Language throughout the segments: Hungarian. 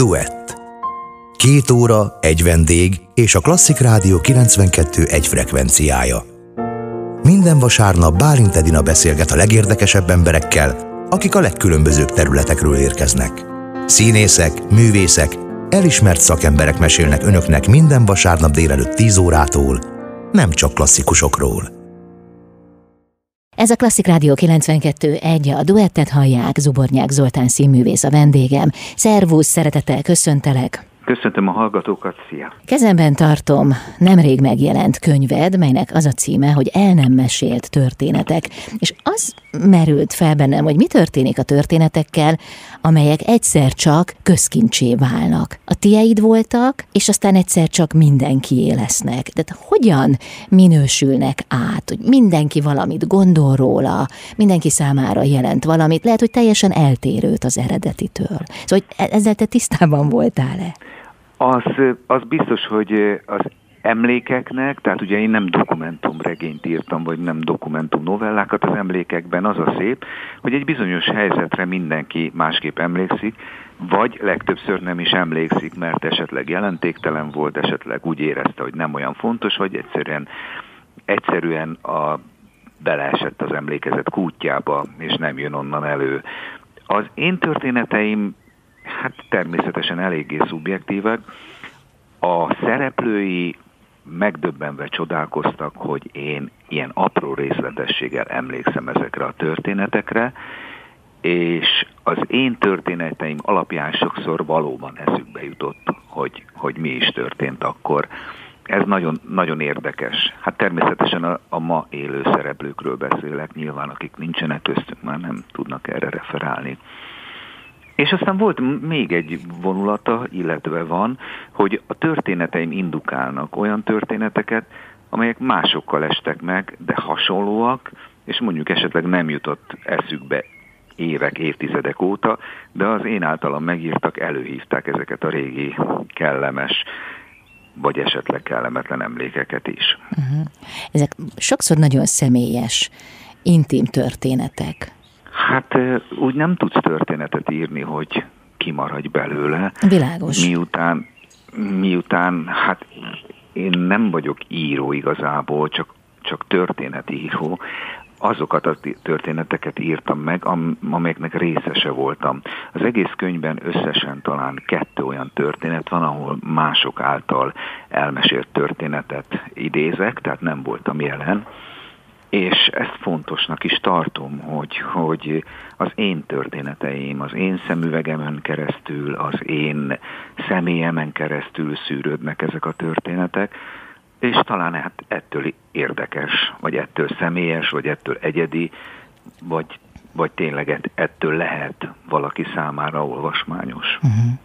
Duett. Két óra, egy vendég és a Klasszik Rádió 92 egy frekvenciája. Minden vasárnap Bálint Edina beszélget a legérdekesebb emberekkel, akik a legkülönbözőbb területekről érkeznek. Színészek, művészek, elismert szakemberek mesélnek önöknek minden vasárnap délelőtt 10 órától, nem csak klasszikusokról. Ez a Klasszik Rádió 92 egy a duettet hallják, Zubornyák Zoltán színművész a vendégem. Szervusz, szeretettel köszöntelek! Köszöntöm a hallgatókat, szia! Kezemben tartom nemrég megjelent könyved, melynek az a címe, hogy el nem mesélt történetek. És az merült fel bennem, hogy mi történik a történetekkel, amelyek egyszer csak közkincsé válnak. A tieid voltak, és aztán egyszer csak mindenki lesznek. De hogyan minősülnek át, hogy mindenki valamit gondol róla, mindenki számára jelent valamit, lehet, hogy teljesen eltérőt az eredetitől. Szóval hogy e- ezzel te tisztában voltál-e? Az, az biztos, hogy az emlékeknek, tehát ugye én nem dokumentumregényt írtam, vagy nem dokumentum novellákat, az emlékekben az a szép, hogy egy bizonyos helyzetre mindenki másképp emlékszik, vagy legtöbbször nem is emlékszik, mert esetleg jelentéktelen volt, esetleg úgy érezte, hogy nem olyan fontos, vagy egyszerűen, egyszerűen a, beleesett az emlékezet kútjába, és nem jön onnan elő. Az én történeteim hát természetesen eléggé szubjektívek. A szereplői megdöbbenve csodálkoztak, hogy én ilyen apró részletességgel emlékszem ezekre a történetekre, és az én történeteim alapján sokszor valóban eszükbe jutott, hogy, hogy mi is történt akkor. Ez nagyon, nagyon érdekes. Hát természetesen a, a ma élő szereplőkről beszélek, nyilván akik nincsenek köztünk, már nem tudnak erre referálni. És aztán volt még egy vonulata, illetve van, hogy a történeteim indukálnak olyan történeteket, amelyek másokkal estek meg, de hasonlóak, és mondjuk esetleg nem jutott eszükbe évek, évtizedek óta, de az én általam megírtak, előhívták ezeket a régi kellemes, vagy esetleg kellemetlen emlékeket is. Uh-huh. Ezek sokszor nagyon személyes, intim történetek. Hát úgy nem tudsz történetet írni, hogy kimaradj belőle. Világos. Miután, miután hát én nem vagyok író igazából, csak, csak történetíró, azokat a történeteket írtam meg, amelyeknek részese voltam. Az egész könyvben összesen talán kettő olyan történet van, ahol mások által elmesélt történetet idézek, tehát nem voltam jelen és ezt fontosnak is tartom, hogy, hogy az én történeteim, az én szemüvegemen keresztül, az én személyemen keresztül szűrődnek ezek a történetek, és talán hát ettől érdekes, vagy ettől személyes, vagy ettől egyedi, vagy, vagy tényleg ettől lehet valaki számára olvasmányos. Uh-huh.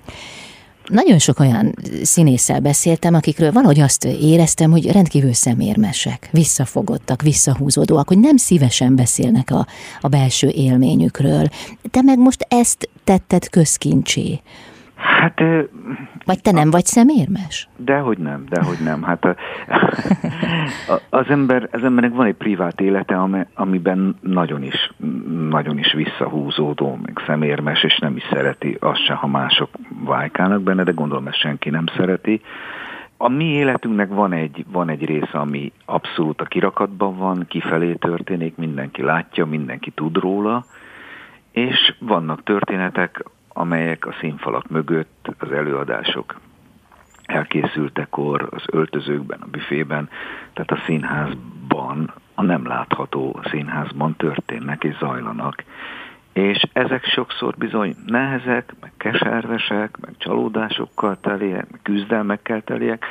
Nagyon sok olyan színésszel beszéltem, akikről valahogy azt éreztem, hogy rendkívül szemérmesek, visszafogottak, visszahúzódóak, hogy nem szívesen beszélnek a, a belső élményükről. Te meg most ezt tetted közkincsé. Hát... Vagy te nem vagy szemérmes? Dehogy nem, dehogy nem. Hát a, az, ember, az embernek van egy privát élete, amiben nagyon is, nagyon is visszahúzódó, meg szemérmes, és nem is szereti azt se, ha mások vájkálnak benne, de gondolom ezt senki nem szereti. A mi életünknek van egy, van egy része, ami abszolút a kirakatban van, kifelé történik, mindenki látja, mindenki tud róla, és vannak történetek, amelyek a színfalak mögött az előadások elkészültekor, az öltözőkben, a büfében, tehát a színházban, a nem látható színházban történnek és zajlanak. És ezek sokszor bizony nehezek, meg keservesek, meg csalódásokkal teliek, meg küzdelmekkel teliek,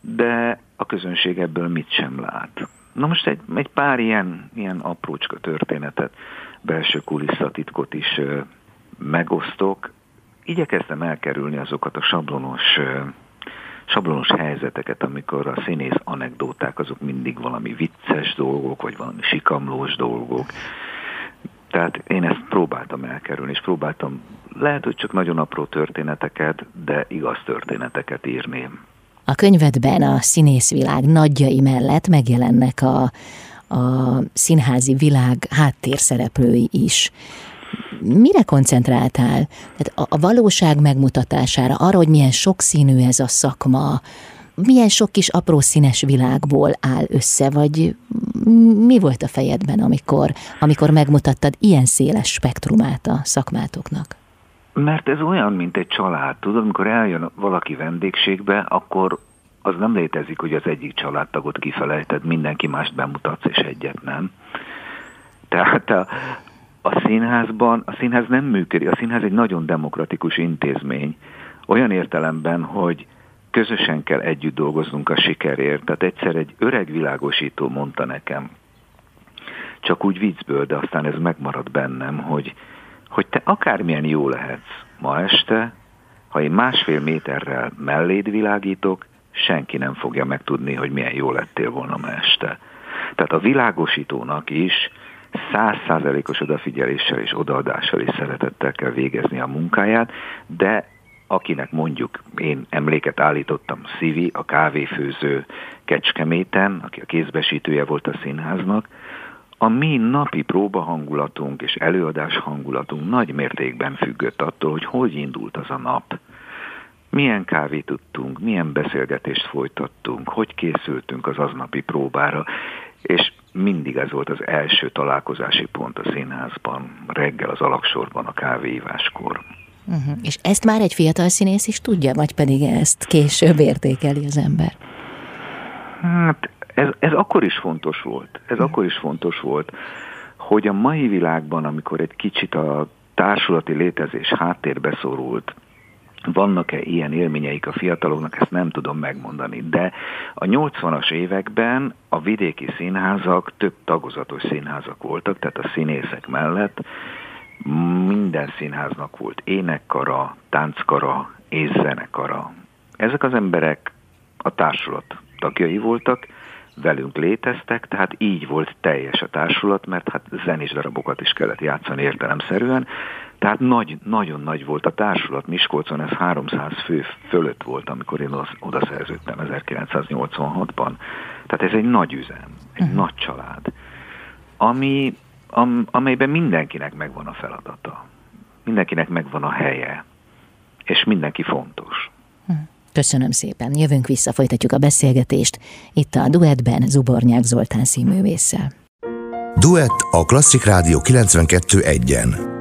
de a közönség ebből mit sem lát. Na most egy, egy pár ilyen, ilyen aprócska történetet, belső kulisszatitkot is megosztok. Igyekeztem elkerülni azokat a sablonos sablonos helyzeteket, amikor a színész anekdóták azok mindig valami vicces dolgok, vagy valami sikamlós dolgok. Tehát én ezt próbáltam elkerülni, és próbáltam lehet, hogy csak nagyon apró történeteket, de igaz történeteket írni. A könyvedben a színészvilág nagyjai mellett megjelennek a, a színházi világ háttérszereplői is. Mire koncentráltál? Tehát a, a valóság megmutatására, arra, hogy milyen sokszínű ez a szakma, milyen sok kis apró színes világból áll össze, vagy mi volt a fejedben, amikor, amikor megmutattad ilyen széles spektrumát a szakmátoknak? Mert ez olyan, mint egy család. Tudod, amikor eljön valaki vendégségbe, akkor az nem létezik, hogy az egyik családtagot kifelejted, mindenki mást bemutatsz, és egyet nem. Tehát a, a színházban, a színház nem működik, a színház egy nagyon demokratikus intézmény, olyan értelemben, hogy közösen kell együtt dolgoznunk a sikerért. Tehát egyszer egy öreg világosító mondta nekem, csak úgy viccből, de aztán ez megmarad bennem, hogy, hogy te akármilyen jó lehetsz ma este, ha én másfél méterrel melléd világítok, senki nem fogja megtudni, hogy milyen jó lettél volna ma este. Tehát a világosítónak is százszázalékos odafigyeléssel és odaadással és szeretettel kell végezni a munkáját, de akinek mondjuk én emléket állítottam Szivi, a kávéfőző Kecskeméten, aki a kézbesítője volt a színháznak, a mi napi próbahangulatunk és előadás hangulatunk nagy mértékben függött attól, hogy hogy indult az a nap. Milyen kávét tudtunk, milyen beszélgetést folytattunk, hogy készültünk az aznapi próbára, és mindig ez volt az első találkozási pont a színházban, reggel az alaksorban a kávéíváskor. Uh-huh. És ezt már egy fiatal színész is tudja, vagy pedig ezt később értékeli az ember? Hát ez, ez akkor is fontos volt. Ez akkor is fontos volt, hogy a mai világban, amikor egy kicsit a társulati létezés háttérbe szorult, vannak-e ilyen élményeik a fiataloknak, ezt nem tudom megmondani, de a 80-as években a vidéki színházak több tagozatos színházak voltak, tehát a színészek mellett minden színháznak volt énekkara, tánckara és zenekara. Ezek az emberek a társulat tagjai voltak, velünk léteztek, tehát így volt teljes a társulat, mert hát zenés darabokat is kellett játszani értelemszerűen, tehát nagy, nagyon nagy volt a társulat. Miskolcon ez 300 fő fölött volt, amikor én oda szerződtem 1986-ban. Tehát ez egy nagy üzem, egy uh-huh. nagy család, ami am, amelyben mindenkinek megvan a feladata, mindenkinek megvan a helye, és mindenki fontos. Hm. Köszönöm szépen. Jövünk vissza, folytatjuk a beszélgetést itt a Duetben Zubornyák Zoltán színművésszel. Duett a Klasszik Rádió 92.1-en.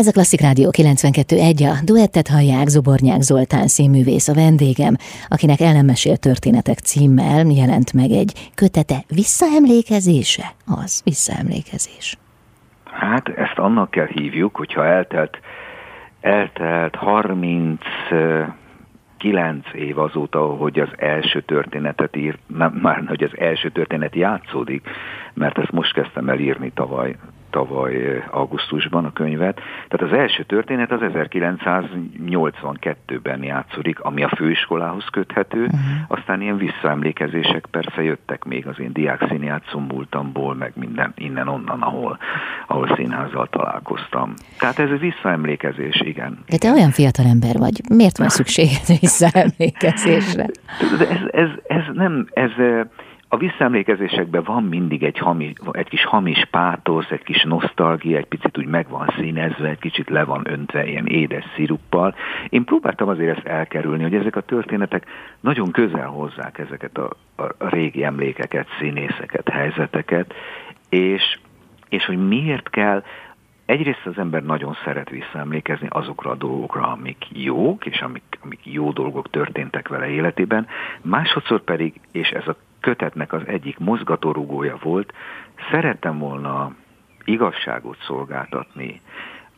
Ez a Klasszik Rádió 92.1, a duettet hallják Zobornyák Zoltán színművész a vendégem, akinek el nem mesélt történetek címmel jelent meg egy kötete visszaemlékezése? Az, visszaemlékezés. Hát ezt annak kell hívjuk, hogyha eltelt, eltelt 30 kilenc év azóta, hogy az első történetet írt, nem már, hogy az első történet játszódik, mert ezt most kezdtem el írni tavaly, tavaly augusztusban a könyvet. Tehát az első történet az 1982-ben játszódik, ami a főiskolához köthető, uh-huh. aztán ilyen visszaemlékezések persze jöttek még az én diákszínjátszom múltamból, meg minden innen-onnan, ahol, ahol színházzal találkoztam. Tehát ez egy visszaemlékezés, igen. De te olyan fiatal ember vagy, miért van szükséged visszaemlékezésre? Ez, ez, ez, ez nem, ez a visszaemlékezésekben van mindig egy, hamis, egy kis hamis pátosz, egy kis nosztalgia, egy picit úgy meg van színezve, egy kicsit le van öntve ilyen édes sziruppal. Én próbáltam azért ezt elkerülni, hogy ezek a történetek nagyon közel hozzák ezeket a, a, régi emlékeket, színészeket, helyzeteket, és, és hogy miért kell Egyrészt az ember nagyon szeret visszaemlékezni azokra a dolgokra, amik jók, és amik, amik jó dolgok történtek vele életében, másodszor pedig, és ez a kötetnek az egyik mozgatórugója volt, szerettem volna igazságot szolgáltatni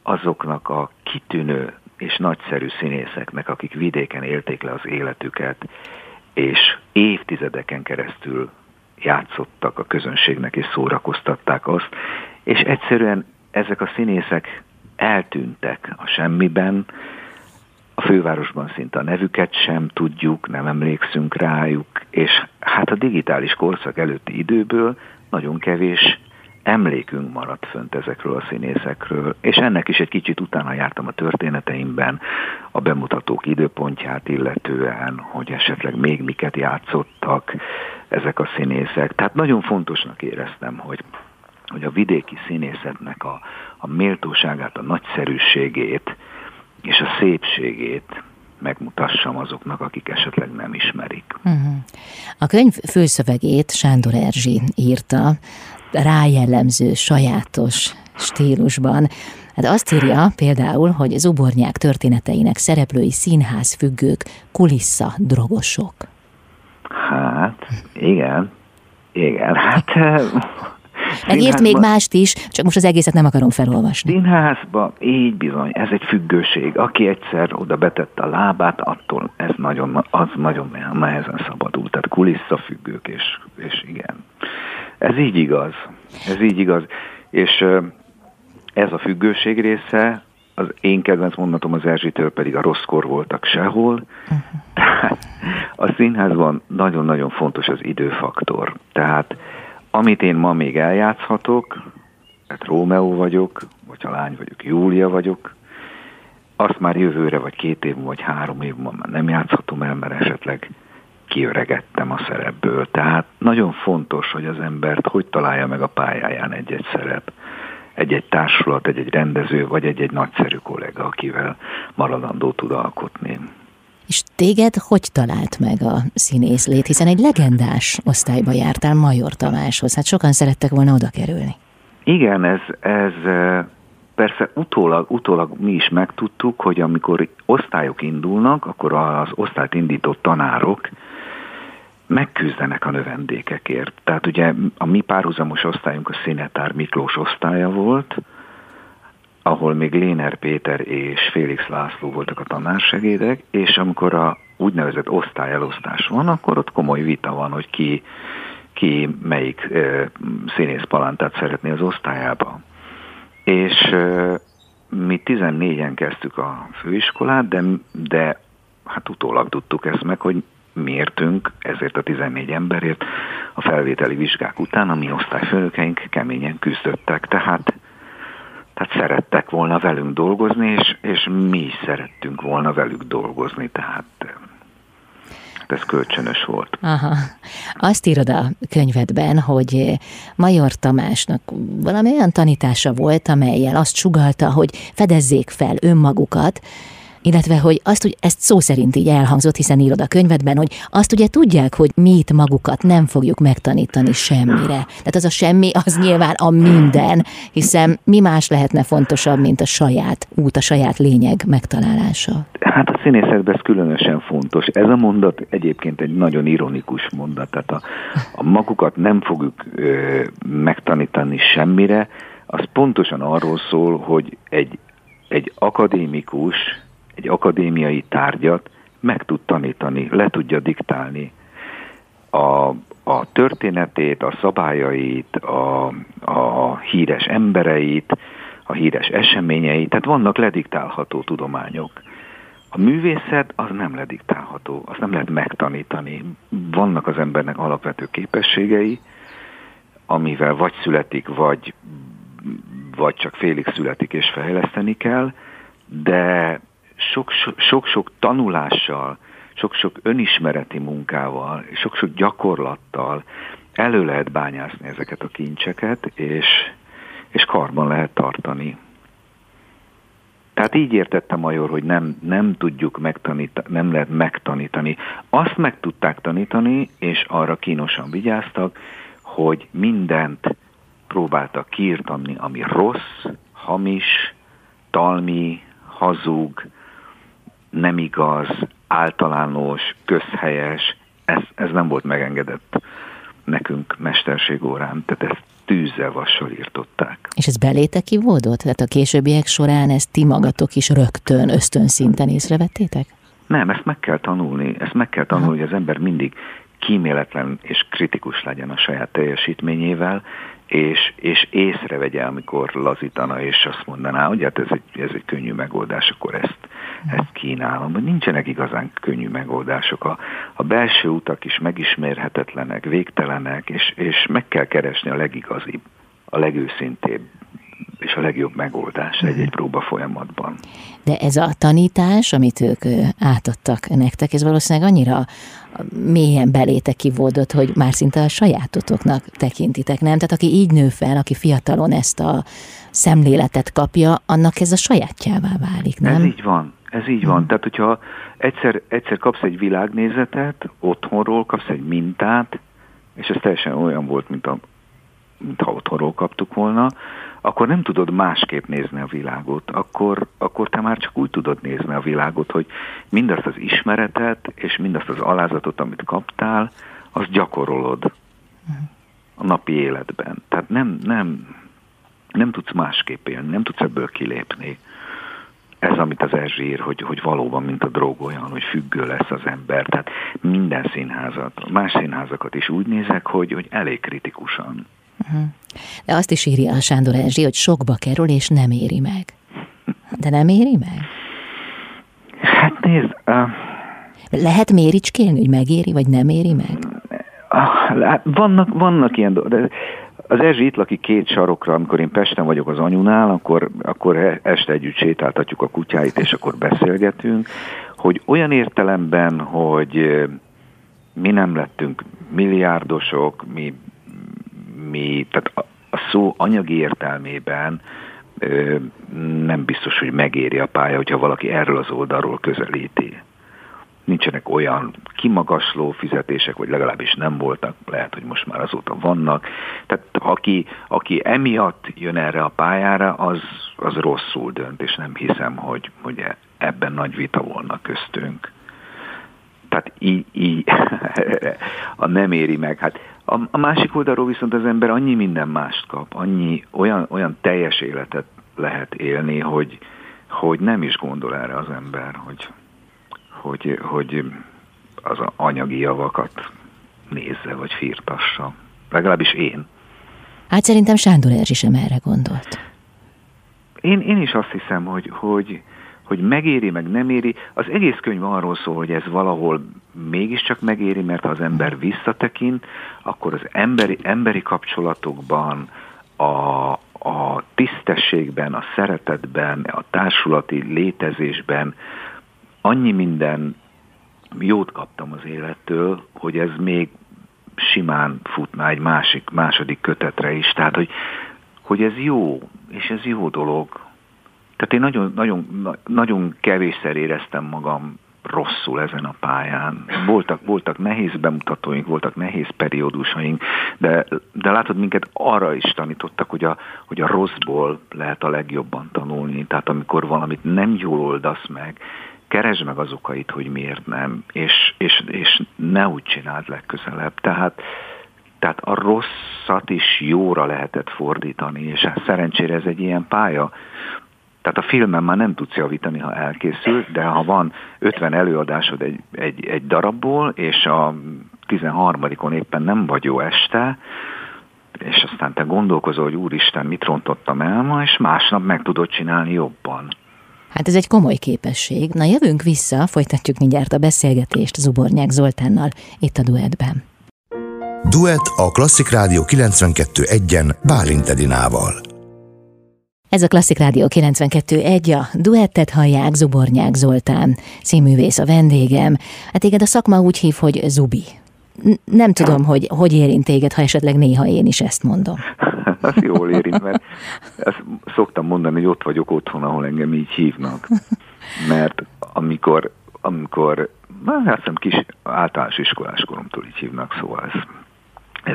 azoknak a kitűnő és nagyszerű színészeknek, akik vidéken élték le az életüket, és évtizedeken keresztül játszottak a közönségnek és szórakoztatták azt, és egyszerűen ezek a színészek eltűntek a semmiben, a fővárosban szinte a nevüket sem tudjuk, nem emlékszünk rájuk, és hát a digitális korszak előtti időből nagyon kevés emlékünk maradt fönt ezekről a színészekről, és ennek is egy kicsit utána jártam a történeteimben, a bemutatók időpontját illetően, hogy esetleg még miket játszottak ezek a színészek. Tehát nagyon fontosnak éreztem, hogy hogy a vidéki színészetnek a, a méltóságát, a nagyszerűségét és a szépségét megmutassam azoknak, akik esetleg nem ismerik. Uh-huh. A könyv főszövegét Sándor Erzsi írta, rájellemző, sajátos stílusban. Hát azt írja például, hogy zubornyák történeteinek szereplői színház függők, kulissza drogosok. Hát, igen, igen, hát Megírt még mást is, csak most az egészet nem akarom felolvasni. Színházba, így bizony, ez egy függőség. Aki egyszer oda betette a lábát, attól ez nagyon, az nagyon nehezen szabadul. Tehát kulisszafüggők, és, és igen. Ez így igaz. Ez így igaz. És ez a függőség része, az én kedvenc mondatom az Erzsitől pedig a rosszkor voltak sehol. Uh-huh. Tehát a színházban nagyon-nagyon fontos az időfaktor. Tehát amit én ma még eljátszhatok, tehát Rómeó vagyok, vagy a lány vagyok, Júlia vagyok, azt már jövőre, vagy két év, vagy három év múlva már nem játszhatom el, mert esetleg kiöregettem a szerepből. Tehát nagyon fontos, hogy az embert hogy találja meg a pályáján egy-egy szerep, egy-egy társulat, egy-egy rendező, vagy egy-egy nagyszerű kollega, akivel maradandó tud alkotni. És téged hogy talált meg a színészlét? Hiszen egy legendás osztályba jártál Major Tamáshoz. Hát sokan szerettek volna oda kerülni. Igen, ez, ez persze utólag, utólag mi is megtudtuk, hogy amikor osztályok indulnak, akkor az osztályt indító tanárok megküzdenek a növendékekért. Tehát ugye a mi párhuzamos osztályunk a Színetár Miklós osztálya volt, ahol még Léner Péter és Félix László voltak a tanársegédek, és amikor a úgynevezett osztályelosztás van, akkor ott komoly vita van, hogy ki, ki melyik e, színész palántát szeretné az osztályába. És e, mi 14-en kezdtük a főiskolát, de, de hát utólag tudtuk ezt meg, hogy mértünk ezért a 14 emberért a felvételi vizsgák után, a mi osztályfőnökeink keményen küzdöttek, tehát tehát szerettek volna velünk dolgozni, és, és mi is szerettünk volna velük dolgozni, tehát ez kölcsönös volt. Aha. Azt írod a könyvedben, hogy Major Tamásnak valami olyan tanítása volt, amelyel azt sugalta, hogy fedezzék fel önmagukat, illetve hogy azt, hogy ezt szó szerint így elhangzott, hiszen írod a könyvedben, hogy azt ugye tudják, hogy mi magukat nem fogjuk megtanítani semmire. Tehát az a semmi, az nyilván a minden, hiszen mi más lehetne fontosabb, mint a saját út, a saját lényeg megtalálása. Hát a színészetben ez különösen fontos. Ez a mondat egyébként egy nagyon ironikus mondat. Tehát a, a magukat nem fogjuk ö, megtanítani semmire, az pontosan arról szól, hogy egy, egy akadémikus egy akadémiai tárgyat meg tud tanítani, le tudja diktálni a, a történetét, a szabályait, a, a híres embereit, a híres eseményeit, tehát vannak lediktálható tudományok. A művészet az nem lediktálható, azt nem lehet megtanítani. Vannak az embernek alapvető képességei, amivel vagy születik, vagy, vagy csak félig születik és fejleszteni kell, de sok-sok tanulással, sok-sok önismereti munkával, sok-sok gyakorlattal elő lehet bányászni ezeket a kincseket, és, és karban lehet tartani. Tehát így értette Major, hogy nem, nem tudjuk megtanítani, nem lehet megtanítani. Azt meg tudták tanítani, és arra kínosan vigyáztak, hogy mindent próbáltak kiirtani, ami rossz, hamis, talmi, hazug, nem igaz, általános, közhelyes, ez, ez nem volt megengedett nekünk mesterség órán, tehát ezt tűzzel, vassal írtották. És ez belétek kivódott? Tehát a későbbiek során ezt ti magatok is rögtön, ösztönszinten észrevettétek? Nem, ezt meg kell tanulni, ezt meg kell tanulni, Aha. hogy az ember mindig kíméletlen és kritikus legyen a saját teljesítményével, és, és észrevegye, amikor lazítana, és azt mondaná, hogy hát ez egy, ez egy könnyű megoldás, akkor ezt, ezt kínálom. Hogy nincsenek igazán könnyű megoldások. A, a belső utak is megismerhetetlenek, végtelenek, és, és meg kell keresni a legigazibb, a legőszintébb és a legjobb megoldás egy-egy próba folyamatban. De ez a tanítás, amit ők átadtak nektek, ez valószínűleg annyira mélyen belétek kivódott, hogy már szinte a sajátotoknak tekintitek, nem? Tehát aki így nő fel, aki fiatalon ezt a szemléletet kapja, annak ez a sajátjává válik, nem? Ez így van. Ez így van. Hmm. Tehát, hogyha egyszer, egyszer kapsz egy világnézetet, otthonról kapsz egy mintát, és ez teljesen olyan volt, mint, a, mint ha otthonról kaptuk volna, akkor nem tudod másképp nézni a világot, akkor, akkor te már csak úgy tudod nézni a világot, hogy mindazt az ismeretet és mindazt az alázatot, amit kaptál, azt gyakorolod a napi életben. Tehát nem, nem, nem tudsz másképp élni, nem tudsz ebből kilépni. Ez, amit az Erzsi ír, hogy, hogy valóban, mint a drog olyan, hogy függő lesz az ember. Tehát minden színházat, más színházakat is úgy nézek, hogy, hogy elég kritikusan. Uh-huh. De azt is írja a Sándor Erzsi, hogy sokba kerül, és nem éri meg. De nem éri meg? Hát nézd... Uh... Lehet méricskélni, hogy megéri, vagy nem éri meg? Uh, vannak, vannak ilyen dolgok. Az Erzsi itt lakik két sarokra, amikor én Pesten vagyok az anyunál, akkor, akkor e- este együtt sétáltatjuk a kutyáit, és akkor beszélgetünk, hogy olyan értelemben, hogy mi nem lettünk milliárdosok, mi mi, tehát a, a szó anyagi értelmében ö, nem biztos, hogy megéri a pálya, hogyha valaki erről az oldalról közelíti. Nincsenek olyan kimagasló fizetések, vagy legalábbis nem voltak, lehet, hogy most már azóta vannak. Tehát aki, aki emiatt jön erre a pályára, az, az rosszul dönt, és nem hiszem, hogy, hogy ebben nagy vita volna köztünk. Tehát így, így a nem éri meg. Hát a, a másik oldalról viszont az ember annyi minden mást kap, annyi olyan, olyan teljes életet lehet élni, hogy, hogy nem is gondol erre az ember, hogy, hogy, hogy az anyagi javakat nézze, vagy firtassa. Legalábbis én. Hát szerintem Sándor Erzsi sem erre gondolt. Én, én is azt hiszem, hogy, hogy, hogy megéri, meg nem éri. Az egész könyv arról szól, hogy ez valahol mégiscsak megéri, mert ha az ember visszatekint, akkor az emberi, emberi kapcsolatokban, a, a tisztességben, a szeretetben, a társulati létezésben annyi minden jót kaptam az élettől, hogy ez még simán futná egy másik, második kötetre is. Tehát, hogy, hogy ez jó, és ez jó dolog, tehát én nagyon, nagyon, nagyon kevésszer éreztem magam rosszul ezen a pályán. Voltak, voltak nehéz bemutatóink, voltak nehéz periódusaink, de, de látod, minket arra is tanítottak, hogy a, hogy a rosszból lehet a legjobban tanulni. Tehát amikor valamit nem jól oldasz meg, keresd meg az okait, hogy miért nem, és, és, és ne úgy csináld legközelebb. Tehát, tehát a rosszat is jóra lehetett fordítani, és hát szerencsére ez egy ilyen pálya, tehát a filmen már nem tudsz javítani, ha elkészül, de ha van 50 előadásod egy, egy, egy darabból, és a 13-on éppen nem vagy jó este, és aztán te gondolkozol, hogy úristen, mit rontottam el ma, és másnap meg tudod csinálni jobban. Hát ez egy komoly képesség. Na jövünk vissza, folytatjuk mindjárt a beszélgetést Zubornyák Zoltánnal itt a Duetben. Duet a Klasszik Rádió 92.1-en Bálint Edinával. Ez a Klasszik Rádió 92.1, a duettet hallják Zubornyák Zoltán, színművész a vendégem. Hát téged a szakma úgy hív, hogy Zubi. Nem tudom, hogy hogy érint téged, ha esetleg néha én is ezt mondom. az jól érint, mert ezt szoktam mondani, hogy ott vagyok otthon, ahol engem így hívnak. Mert amikor, amikor hát hiszem kis általános iskolás koromtól így hívnak, szóval ez,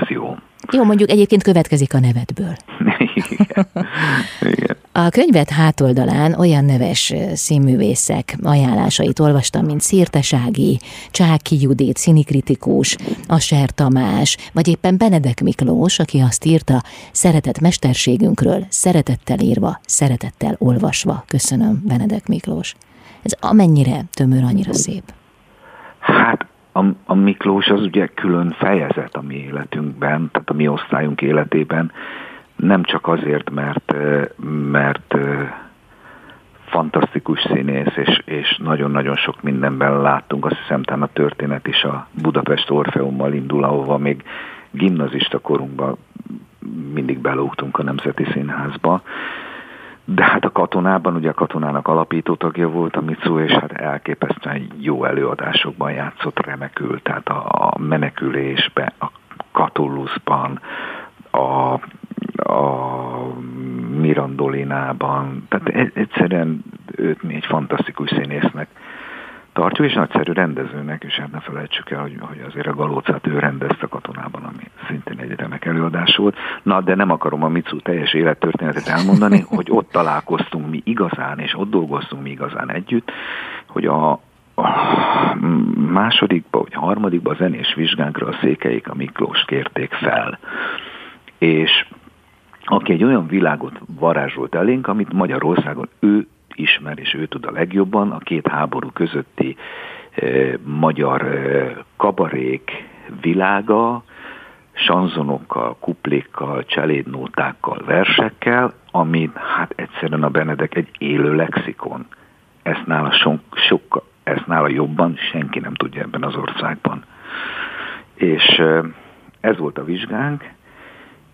ez jó. Jó, mondjuk egyébként következik a nevedből. Igen. A könyvet hátoldalán olyan neves színművészek ajánlásait olvastam, mint Szirtesági, Csáki Judit, színikritikus, Aser Tamás, vagy éppen Benedek Miklós, aki azt írta, szeretett mesterségünkről, szeretettel írva, szeretettel olvasva. Köszönöm, Benedek Miklós. Ez amennyire tömör, annyira szép. Hát a, a Miklós az ugye külön fejezet a mi életünkben, tehát a mi osztályunk életében, nem csak azért, mert, mert fantasztikus színész, és, és nagyon-nagyon sok mindenben láttunk, azt hiszem talán a történet is a Budapest Orfeummal indul, ahova még gimnazista korunkban mindig belógtunk a Nemzeti Színházba, de hát a katonában, ugye a katonának alapító tagja volt a Mitsu, és hát elképesztően jó előadásokban játszott remekül, tehát a menekülésben, a Katulluszban, a, a Mirandolinában, tehát e- egyszerűen őt mi egy fantasztikus színésznek tartjuk, és nagyszerű rendezőnek, és hát ne felejtsük el, hogy, hogy azért a Galócát ő rendezte katonában, ami szintén egy remek előadás volt. Na, de nem akarom a Micu teljes élettörténetet elmondani, hogy ott találkoztunk mi igazán, és ott dolgoztunk mi igazán együtt, hogy a, a másodikba, vagy harmadikba a zenés vizsgánkra a székeik a Miklós kérték fel. És aki egy olyan világot varázsolt elénk, amit Magyarországon ő ismer, és ő tud a legjobban, a két háború közötti e, magyar e, kabarék világa, sanzonokkal, kuplékkal, cselédnótákkal, versekkel, ami hát egyszerűen a Benedek egy élő lexikon. Ezt nála, sok, sok, ezt nála jobban senki nem tudja ebben az országban. És ez volt a vizsgánk,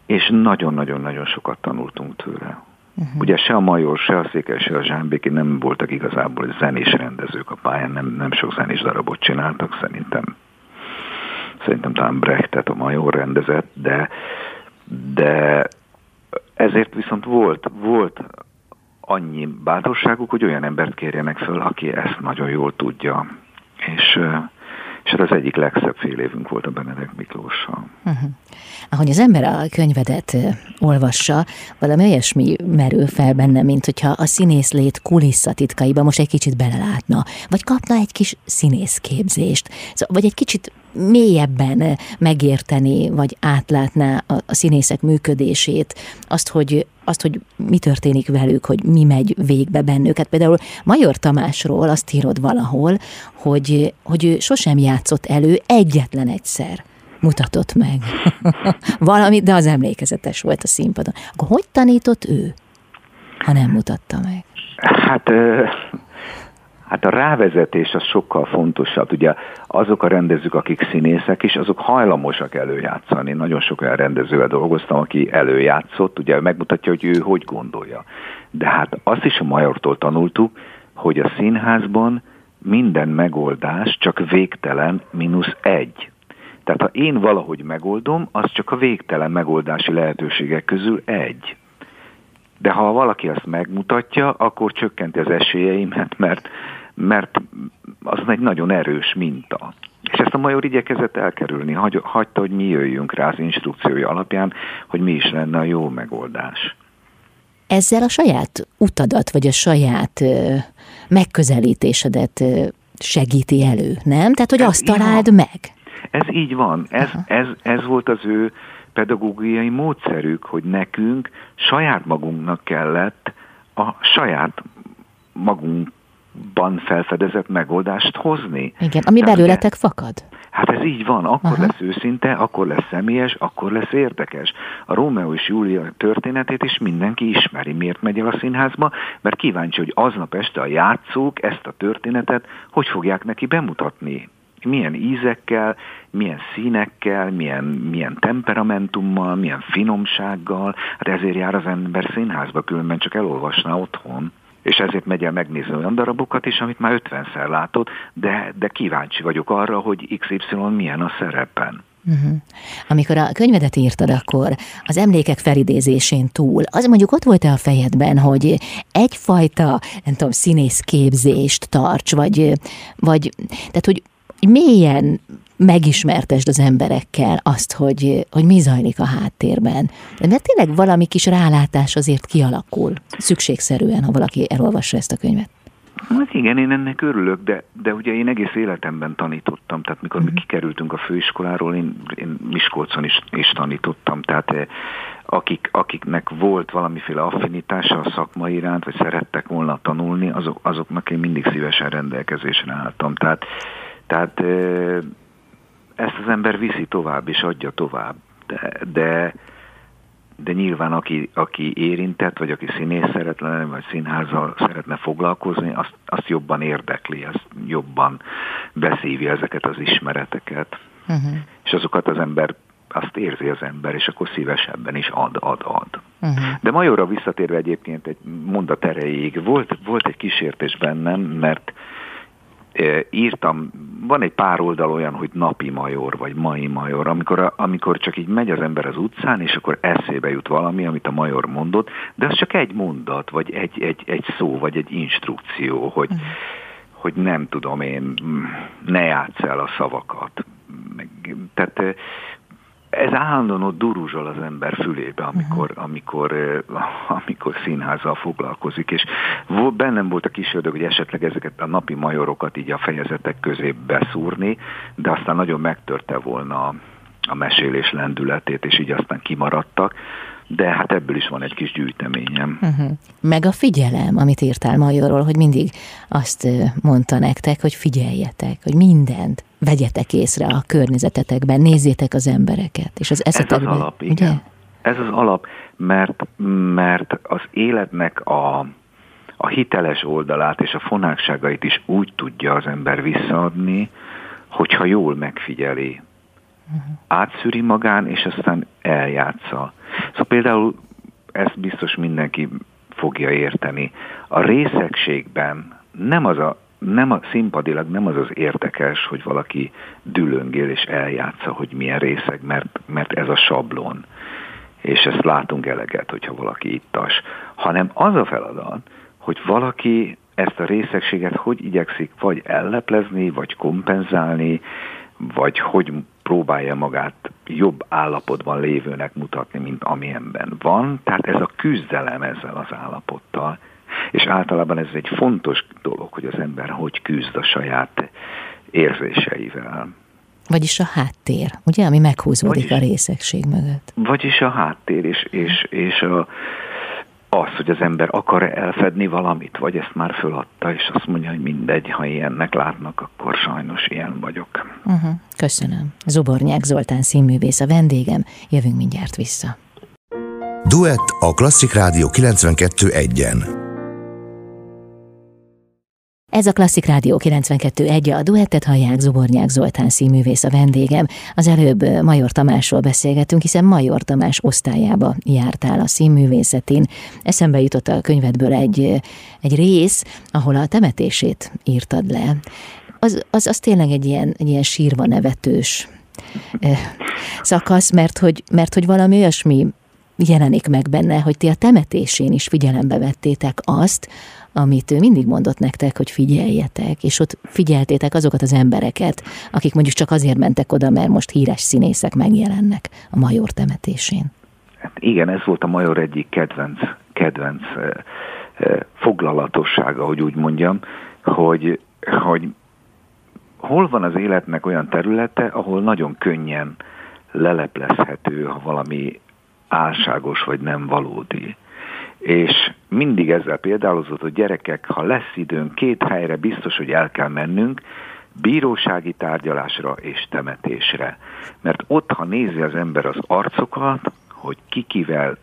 és nagyon-nagyon-nagyon sokat tanultunk tőle. Uh-huh. Ugye se a Major, se a Székely, se a Zsámbéki nem voltak igazából zenés rendezők a pályán, nem, nem sok zenés darabot csináltak, szerintem szerintem talán Brechtet a Major rendezett, de, de ezért viszont volt, volt annyi bátorságuk, hogy olyan embert kérjenek föl, aki ezt nagyon jól tudja. És és ez az egyik legszebb fél évünk volt a Benedek Miklóssal. Uh-huh. Ahogy az ember a könyvedet olvassa, valami olyasmi merül fel benne, mint hogyha a színészlét kulisszatitkaiba most egy kicsit belelátna, vagy kapna egy kis színészképzést, szóval, vagy egy kicsit mélyebben megérteni, vagy átlátná a, a színészek működését, azt hogy, azt, hogy mi történik velük, hogy mi megy végbe bennük. Hát például Major Tamásról azt írod valahol, hogy, hogy ő sosem játszott elő egyetlen egyszer mutatott meg valamit, de az emlékezetes volt a színpadon. Akkor hogy tanított ő, ha nem mutatta meg? Hát Hát a rávezetés az sokkal fontosabb. Ugye azok a rendezők, akik színészek is, azok hajlamosak előjátszani. Nagyon sok olyan rendezővel dolgoztam, aki előjátszott, ugye megmutatja, hogy ő hogy gondolja. De hát azt is a Majortól tanultuk, hogy a színházban minden megoldás csak végtelen mínusz egy. Tehát ha én valahogy megoldom, az csak a végtelen megoldási lehetőségek közül egy. De ha valaki azt megmutatja, akkor csökkenti az esélyeimet, mert mert az egy nagyon erős minta. És ezt a major igyekezett elkerülni, hagy, hagyta, hogy mi jöjjünk rá az instrukciója alapján, hogy mi is lenne a jó megoldás. Ezzel a saját utadat, vagy a saját ö, megközelítésedet ö, segíti elő, nem? Tehát, hogy ez azt találd van. meg. Ez így van. Ez, ez, ez volt az ő pedagógiai módszerük, hogy nekünk saját magunknak kellett a saját magunk ban felfedezett megoldást hozni. Igen, ami Tehát belőletek ugye, fakad. Hát ez így van, akkor Aha. lesz őszinte, akkor lesz személyes, akkor lesz érdekes. A Rómeó és Júlia történetét is mindenki ismeri. Miért megy el a színházba? Mert kíváncsi, hogy aznap este a játszók ezt a történetet hogy fogják neki bemutatni. Milyen ízekkel, milyen színekkel, milyen, milyen temperamentummal, milyen finomsággal. Hát ezért jár az ember színházba, különben csak elolvasná otthon és ezért megy el megnézni olyan darabokat is, amit már 50-szer látott, de, de kíváncsi vagyok arra, hogy XY milyen a szerepen. Uh-huh. Amikor a könyvedet írtad, akkor az emlékek felidézésén túl, az mondjuk ott volt-e a fejedben, hogy egyfajta, nem tudom, színészképzést tarts, vagy, vagy tehát, hogy mélyen megismertesd az emberekkel azt, hogy, hogy mi zajlik a háttérben. De mert tényleg valami kis rálátás azért kialakul, szükségszerűen, ha valaki elolvassa ezt a könyvet. Hát igen, én ennek örülök, de, de ugye én egész életemben tanítottam, tehát mikor uh-huh. mi mhm. kikerültünk a főiskoláról, én, én Miskolcon is, is tanítottam, tehát eh, akik, akiknek volt valamiféle affinitása a szakma iránt, vagy szerettek volna tanulni, azok, azoknak én mindig szívesen rendelkezésre álltam. Tehát, tehát eh, ezt az ember viszi tovább és adja tovább. De, de, de nyilván aki, aki érintett, vagy aki színész szeretne, vagy színházzal szeretne foglalkozni, azt, azt jobban érdekli, azt jobban beszívja ezeket az ismereteket. Uh-huh. És azokat az ember azt érzi az ember, és akkor szívesebben is ad, ad, ad. Uh-huh. De Majorra visszatérve egyébként egy mondat erejéig, volt, volt egy kísértés bennem, mert írtam, van egy pár oldal olyan, hogy napi major, vagy mai major, amikor, amikor csak így megy az ember az utcán, és akkor eszébe jut valami, amit a major mondott, de az csak egy mondat, vagy egy, egy, egy szó, vagy egy instrukció, hogy, uh-huh. hogy nem tudom én, ne játsz el a szavakat. Meg, tehát ez állandóan ott duruzsol az ember fülébe, amikor, uh-huh. amikor, amikor színházzal foglalkozik, és bennem volt a kis ördög, hogy esetleg ezeket a napi majorokat így a fejezetek közé beszúrni, de aztán nagyon megtörte volna a mesélés lendületét, és így aztán kimaradtak de hát ebből is van egy kis gyűjteményem. Uh-huh. Meg a figyelem, amit írtál Majorról, hogy mindig azt mondta nektek, hogy figyeljetek, hogy mindent vegyetek észre a környezetetekben, nézzétek az embereket, és az eszetekben. Ez az alap, igen. Ugye? Ez az alap, mert, mert az életnek a, a hiteles oldalát és a fonákságait is úgy tudja az ember visszaadni, hogyha jól megfigyeli. Uh-huh. Átszűri magán, és aztán eljátsza. Szóval például ezt biztos mindenki fogja érteni. A részegségben nem az a nem a, színpadilag nem az az érdekes, hogy valaki dülöngél és eljátsza, hogy milyen részeg, mert, mert ez a sablon. És ezt látunk eleget, hogyha valaki ittas. Hanem az a feladat, hogy valaki ezt a részegséget hogy igyekszik vagy elleplezni, vagy kompenzálni, vagy hogy próbálja magát jobb állapotban lévőnek mutatni, mint amilyenben van. Tehát ez a küzdelem ezzel az állapottal. És általában ez egy fontos dolog, hogy az ember hogy küzd a saját érzéseivel. Vagyis a háttér, ugye, ami meghúzódik vagyis, a részegség mögött. Vagyis a háttér, és, és, és a, az, hogy az ember akar elfedni valamit, vagy ezt már föladta, és azt mondja, hogy mindegy, ha ilyennek látnak, akkor sajnos ilyen vagyok. Uh-huh. Köszönöm. Zubornyák Zoltán színművész a vendégem, jövünk mindjárt vissza. Duett a Klasszik Rádió 92.1-en. Ez a Klasszik Rádió 92.1, a duettet hallják Zubornyák Zoltán színművész a vendégem. Az előbb Major Tamásról beszélgetünk, hiszen Major Tamás osztályába jártál a színművészetén. Eszembe jutott a könyvedből egy, egy rész, ahol a temetését írtad le. Az, az, az tényleg egy ilyen, egy ilyen sírva nevetős szakasz, mert hogy, mert hogy valami olyasmi jelenik meg benne, hogy ti a temetésén is figyelembe vettétek azt, amit ő mindig mondott nektek, hogy figyeljetek, és ott figyeltétek azokat az embereket, akik mondjuk csak azért mentek oda, mert most híres színészek megjelennek a Major temetésén. Hát igen, ez volt a Major egyik kedvenc, kedvenc foglalatossága, hogy úgy mondjam, hogy, hogy hol van az életnek olyan területe, ahol nagyon könnyen leleplezhető, ha valami álságos vagy nem valódi és mindig ezzel példálozott, hogy gyerekek, ha lesz időnk két helyre, biztos, hogy el kell mennünk, bírósági tárgyalásra és temetésre. Mert ott, ha nézi az ember az arcokat, hogy kikivel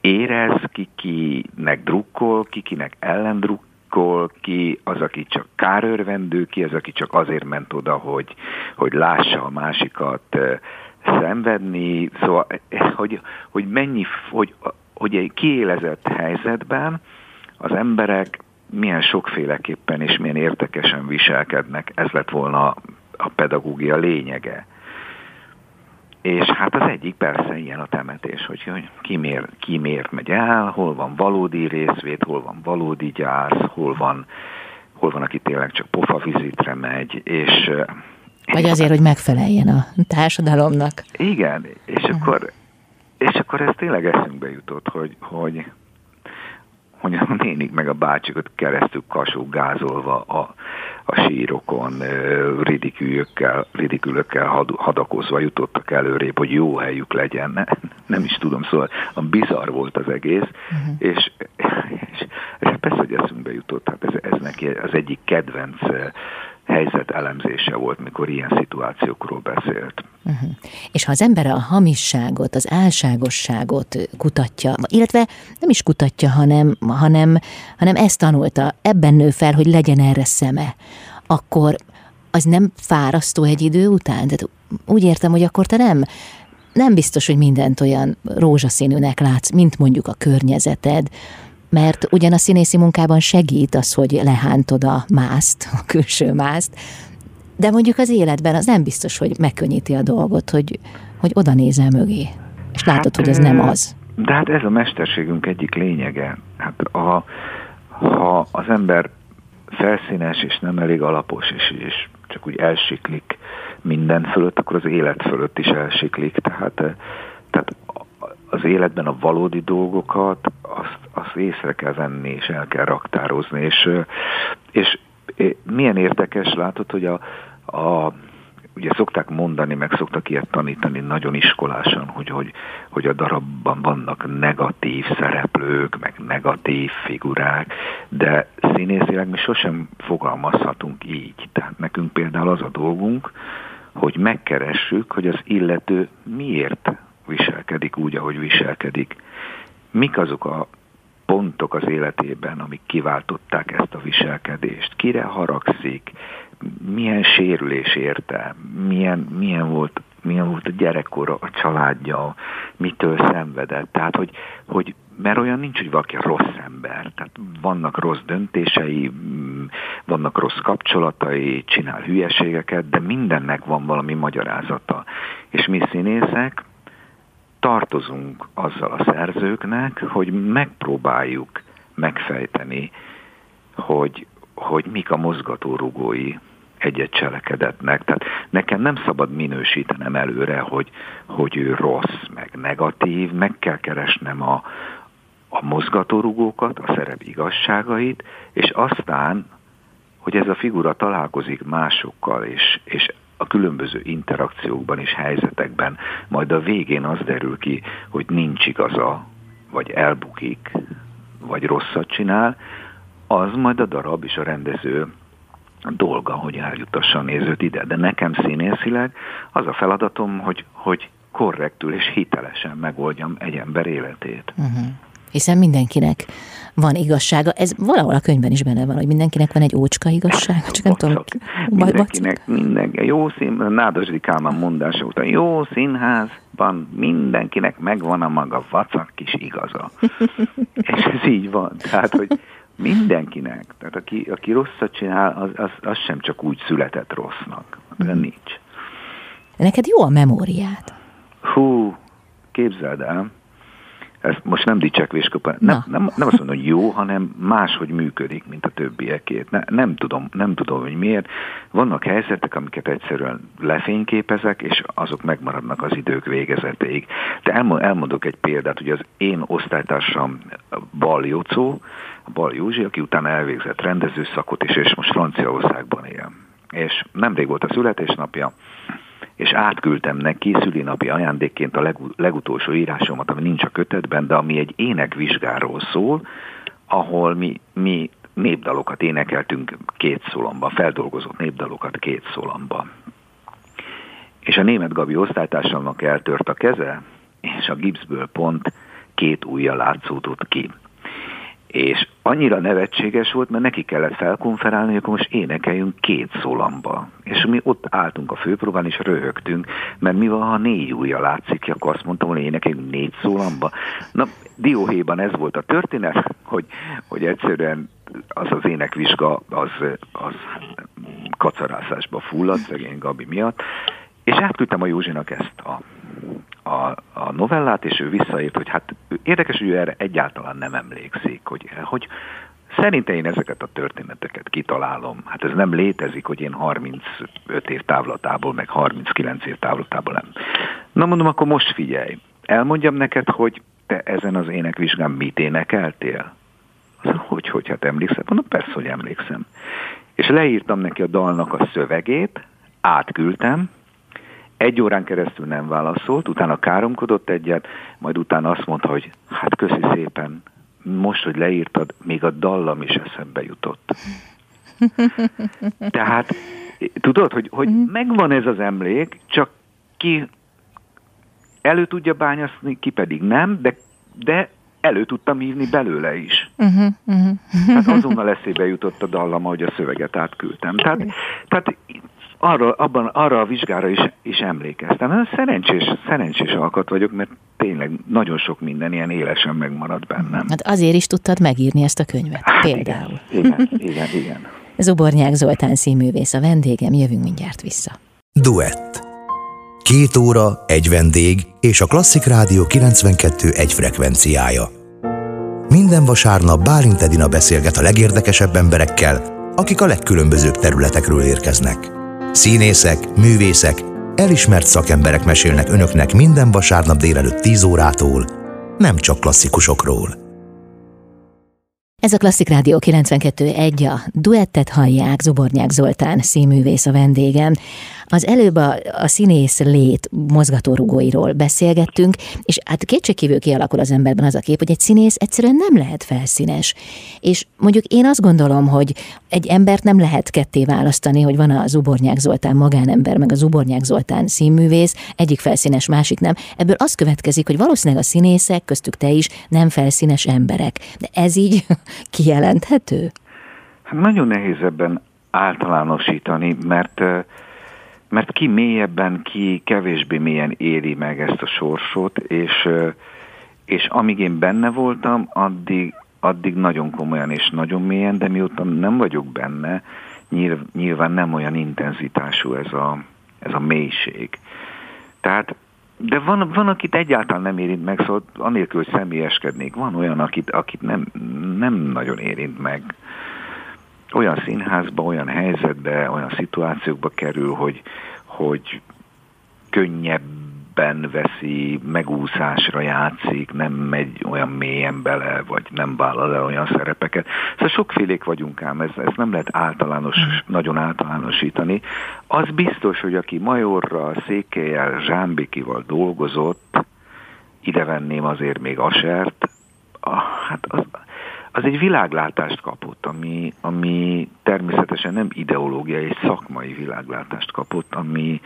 érez, kikinek drukkol, kikinek ellendrukkol, ki az, aki csak kárörvendő, ki az, aki csak azért ment oda, hogy, hogy lássa a másikat szenvedni, szóval, hogy, hogy mennyi, hogy hogy egy kiélezett helyzetben az emberek milyen sokféleképpen és milyen értekesen viselkednek. Ez lett volna a pedagógia lényege. És hát az egyik persze ilyen a temetés, hogy, ki, miért, ki miért megy el, hol van valódi részvét, hol van valódi gyász, hol van, hol van aki tényleg csak pofavizitre megy, és... Vagy azért, hogy megfeleljen a társadalomnak. Igen, és uh-huh. akkor és akkor ez tényleg eszünkbe jutott, hogy, hogy, hogy a nénik meg a bácsikat keresztül kasúgázolva a, a sírokon ridikülökkel, ridikülökkel had, hadakozva jutottak előrébb, hogy jó helyük legyen. Ne, nem is tudom, szóval a bizarr volt az egész, uh-huh. és, és, és persze, hogy eszünkbe jutott, hát ez, ez neki az egyik kedvenc helyzet elemzése volt, mikor ilyen szituációkról beszélt. Uh-huh. És ha az ember a hamisságot, az álságosságot kutatja, illetve nem is kutatja, hanem, hanem, hanem ezt tanulta, ebben nő fel, hogy legyen erre szeme, akkor az nem fárasztó egy idő után? Tehát úgy értem, hogy akkor te nem, nem biztos, hogy mindent olyan rózsaszínűnek látsz, mint mondjuk a környezeted, mert ugyan a színészi munkában segít az, hogy lehántod a mászt, a külső mászt, de mondjuk az életben az nem biztos, hogy megkönnyíti a dolgot, hogy, hogy oda nézel mögé, és látod, hát, hogy ez nem az. De hát ez a mesterségünk egyik lényege. Hát a, ha az ember felszínes és nem elég alapos, és, és csak úgy elsiklik minden fölött, akkor az élet fölött is elsiklik. Tehát, tehát az életben a valódi dolgokat, azt, azt észre kell venni, és el kell raktározni. És, és milyen érdekes, látod, hogy a, a ugye szokták mondani, meg szoktak ilyet tanítani nagyon iskolásan, hogy, hogy, hogy a darabban vannak negatív szereplők, meg negatív figurák, de színészileg mi sosem fogalmazhatunk így. Tehát nekünk például az a dolgunk, hogy megkeressük, hogy az illető miért viselkedik úgy, ahogy viselkedik. Mik azok a pontok az életében, amik kiváltották ezt a viselkedést? Kire haragszik? Milyen sérülés érte? Milyen, milyen volt milyen volt a gyerekkora, a családja, mitől szenvedett. Tehát, hogy, hogy mert olyan nincs, hogy valaki rossz ember. Tehát vannak rossz döntései, vannak rossz kapcsolatai, csinál hülyeségeket, de mindennek van valami magyarázata. És mi színészek tartozunk azzal a szerzőknek, hogy megpróbáljuk megfejteni, hogy, hogy mik a mozgatórugói egy-egy cselekedetnek. Tehát nekem nem szabad minősítenem előre, hogy, hogy ő rossz, meg negatív, meg kell keresnem a, a mozgatórugókat, a szerep igazságait, és aztán, hogy ez a figura találkozik másokkal, és, és a különböző interakciókban és helyzetekben, majd a végén az derül ki, hogy nincs igaza, vagy elbukik, vagy rosszat csinál, az majd a darab és a rendező dolga, hogy eljutassa a nézőt ide. De nekem színészileg az a feladatom, hogy, hogy korrektül és hitelesen megoldjam egy ember életét. Uh-huh hiszen mindenkinek van igazsága. Ez valahol a könyvben is benne van, hogy mindenkinek van egy ócska igazsága, csak nem tudom. Mindenkinek, mindenki, jó szín, Nádasdi Kálmán mondása után, jó színházban mindenkinek megvan a maga vacak kis igaza. És ez így van. Tehát, hogy mindenkinek, tehát aki, aki rosszat csinál, az, az, az sem csak úgy született rossznak. De mhm. nincs. Neked jó a memóriát? Hú, képzeld el, ezt most nem dicsekvésköpen, nem, nem, nem azt mondom, hogy jó, hanem máshogy működik, mint a többiekét. Ne, nem, tudom, nem tudom, hogy miért. Vannak helyzetek, amiket egyszerűen lefényképezek, és azok megmaradnak az idők végezetéig. De elmondok egy példát, hogy az én osztálytársam Bal Jocó, Bal Józsi, aki utána elvégzett rendezőszakot is, és most Franciaországban él. És nemrég volt a születésnapja, és átküldtem neki szülinapi ajándékként a legutolsó írásomat, ami nincs a kötetben, de ami egy énekvizsgáról szól, ahol mi, mi népdalokat énekeltünk két szólamba, feldolgozott népdalokat két szólamba. És a német Gabi osztálytársamnak eltört a keze, és a gipszből pont két ujja látszódott ki és annyira nevetséges volt, mert neki kellett felkonferálni, hogy akkor most énekeljünk két szólamba. És mi ott álltunk a főpróbán, és röhögtünk, mert mi van, ha négy ujja látszik, akkor azt mondtam, hogy énekeljünk négy szólamba. Na, Dióhéjban ez volt a történet, hogy, hogy egyszerűen az az énekvizsga, az, az kacarászásba fulladt, szegény Gabi miatt, és átküldtem a Józsinak ezt a a, a novellát, és ő visszaírt, hogy hát érdekes, hogy ő erre egyáltalán nem emlékszik, hogy, hogy Szerintem én ezeket a történeteket kitalálom. Hát ez nem létezik, hogy én 35 év távlatából, meg 39 év távlatából nem. Na mondom, akkor most figyelj. Elmondjam neked, hogy te ezen az énekvizsgán mit énekeltél? Az, hogy, hogy hát emlékszem? Mondom, persze, hogy emlékszem. És leírtam neki a dalnak a szövegét, átküldtem, egy órán keresztül nem válaszolt, utána káromkodott egyet, majd utána azt mondta, hogy hát köszi szépen, most, hogy leírtad, még a dallam is eszembe jutott. Tehát tudod, hogy, hogy mhm. megvan ez az emlék, csak ki elő tudja bányaszni, ki pedig nem, de, de elő tudtam hívni belőle is. Uh-huh, uh-huh. Tehát azonnal eszébe jutott a dallam, hogy a szöveget átküldtem. Tehát, tehát arra, abban, arra a vizsgára is, is emlékeztem. Szerencsés, szerencsés alkat vagyok, mert tényleg nagyon sok minden ilyen élesen megmaradt bennem. Hát azért is tudtad megírni ezt a könyvet, hát például. Igen, igen, igen. igen. Zubornyák Zoltán színművész a vendégem, jövünk mindjárt vissza. Duett. Két óra, egy vendég és a Klasszik Rádió 92 egy frekvenciája. Minden vasárnap Bálint Edina beszélget a legérdekesebb emberekkel, akik a legkülönbözőbb területekről érkeznek. Színészek, művészek, elismert szakemberek mesélnek önöknek minden vasárnap délelőtt 10 órától, nem csak klasszikusokról. Ez a Klasszik Rádió 92.1, a duettet hallják, Zubornyák Zoltán színművész a vendégem. Az előbb a, a színész lét mozgatórugóiról beszélgettünk, és hát kétségkívül kialakul az emberben az a kép, hogy egy színész egyszerűen nem lehet felszínes. És mondjuk én azt gondolom, hogy egy embert nem lehet ketté választani, hogy van a Zubornyák Zoltán magánember, meg a Zubornyák Zoltán színművész, egyik felszínes, másik nem. Ebből az következik, hogy valószínűleg a színészek, köztük te is, nem felszínes emberek. De ez így kijelenthető? Hát nagyon nehéz ebben általánosítani, mert mert ki mélyebben, ki kevésbé mélyen éri meg ezt a sorsot, és, és amíg én benne voltam, addig, addig nagyon komolyan és nagyon mélyen, de mióta nem vagyok benne, nyilván nem olyan intenzitású ez a, ez a mélység. Tehát, de van, van, akit egyáltalán nem érint meg, szóval anélkül, hogy személyeskednék, van olyan, akit, akit nem, nem nagyon érint meg olyan színházba, olyan helyzetbe, olyan szituációkba kerül, hogy, hogy könnyebben veszi, megúszásra játszik, nem megy olyan mélyen bele, vagy nem vállal el olyan szerepeket. Szóval sokfélék vagyunk ám, ez, ez nem lehet általános, mm. nagyon általánosítani. Az biztos, hogy aki Majorral, Székelyel, Zsámbikival dolgozott, ide venném azért még Asert, ah, hát az, az egy világlátást kapott, ami, ami természetesen nem ideológiai, egy szakmai világlátást kapott, ami,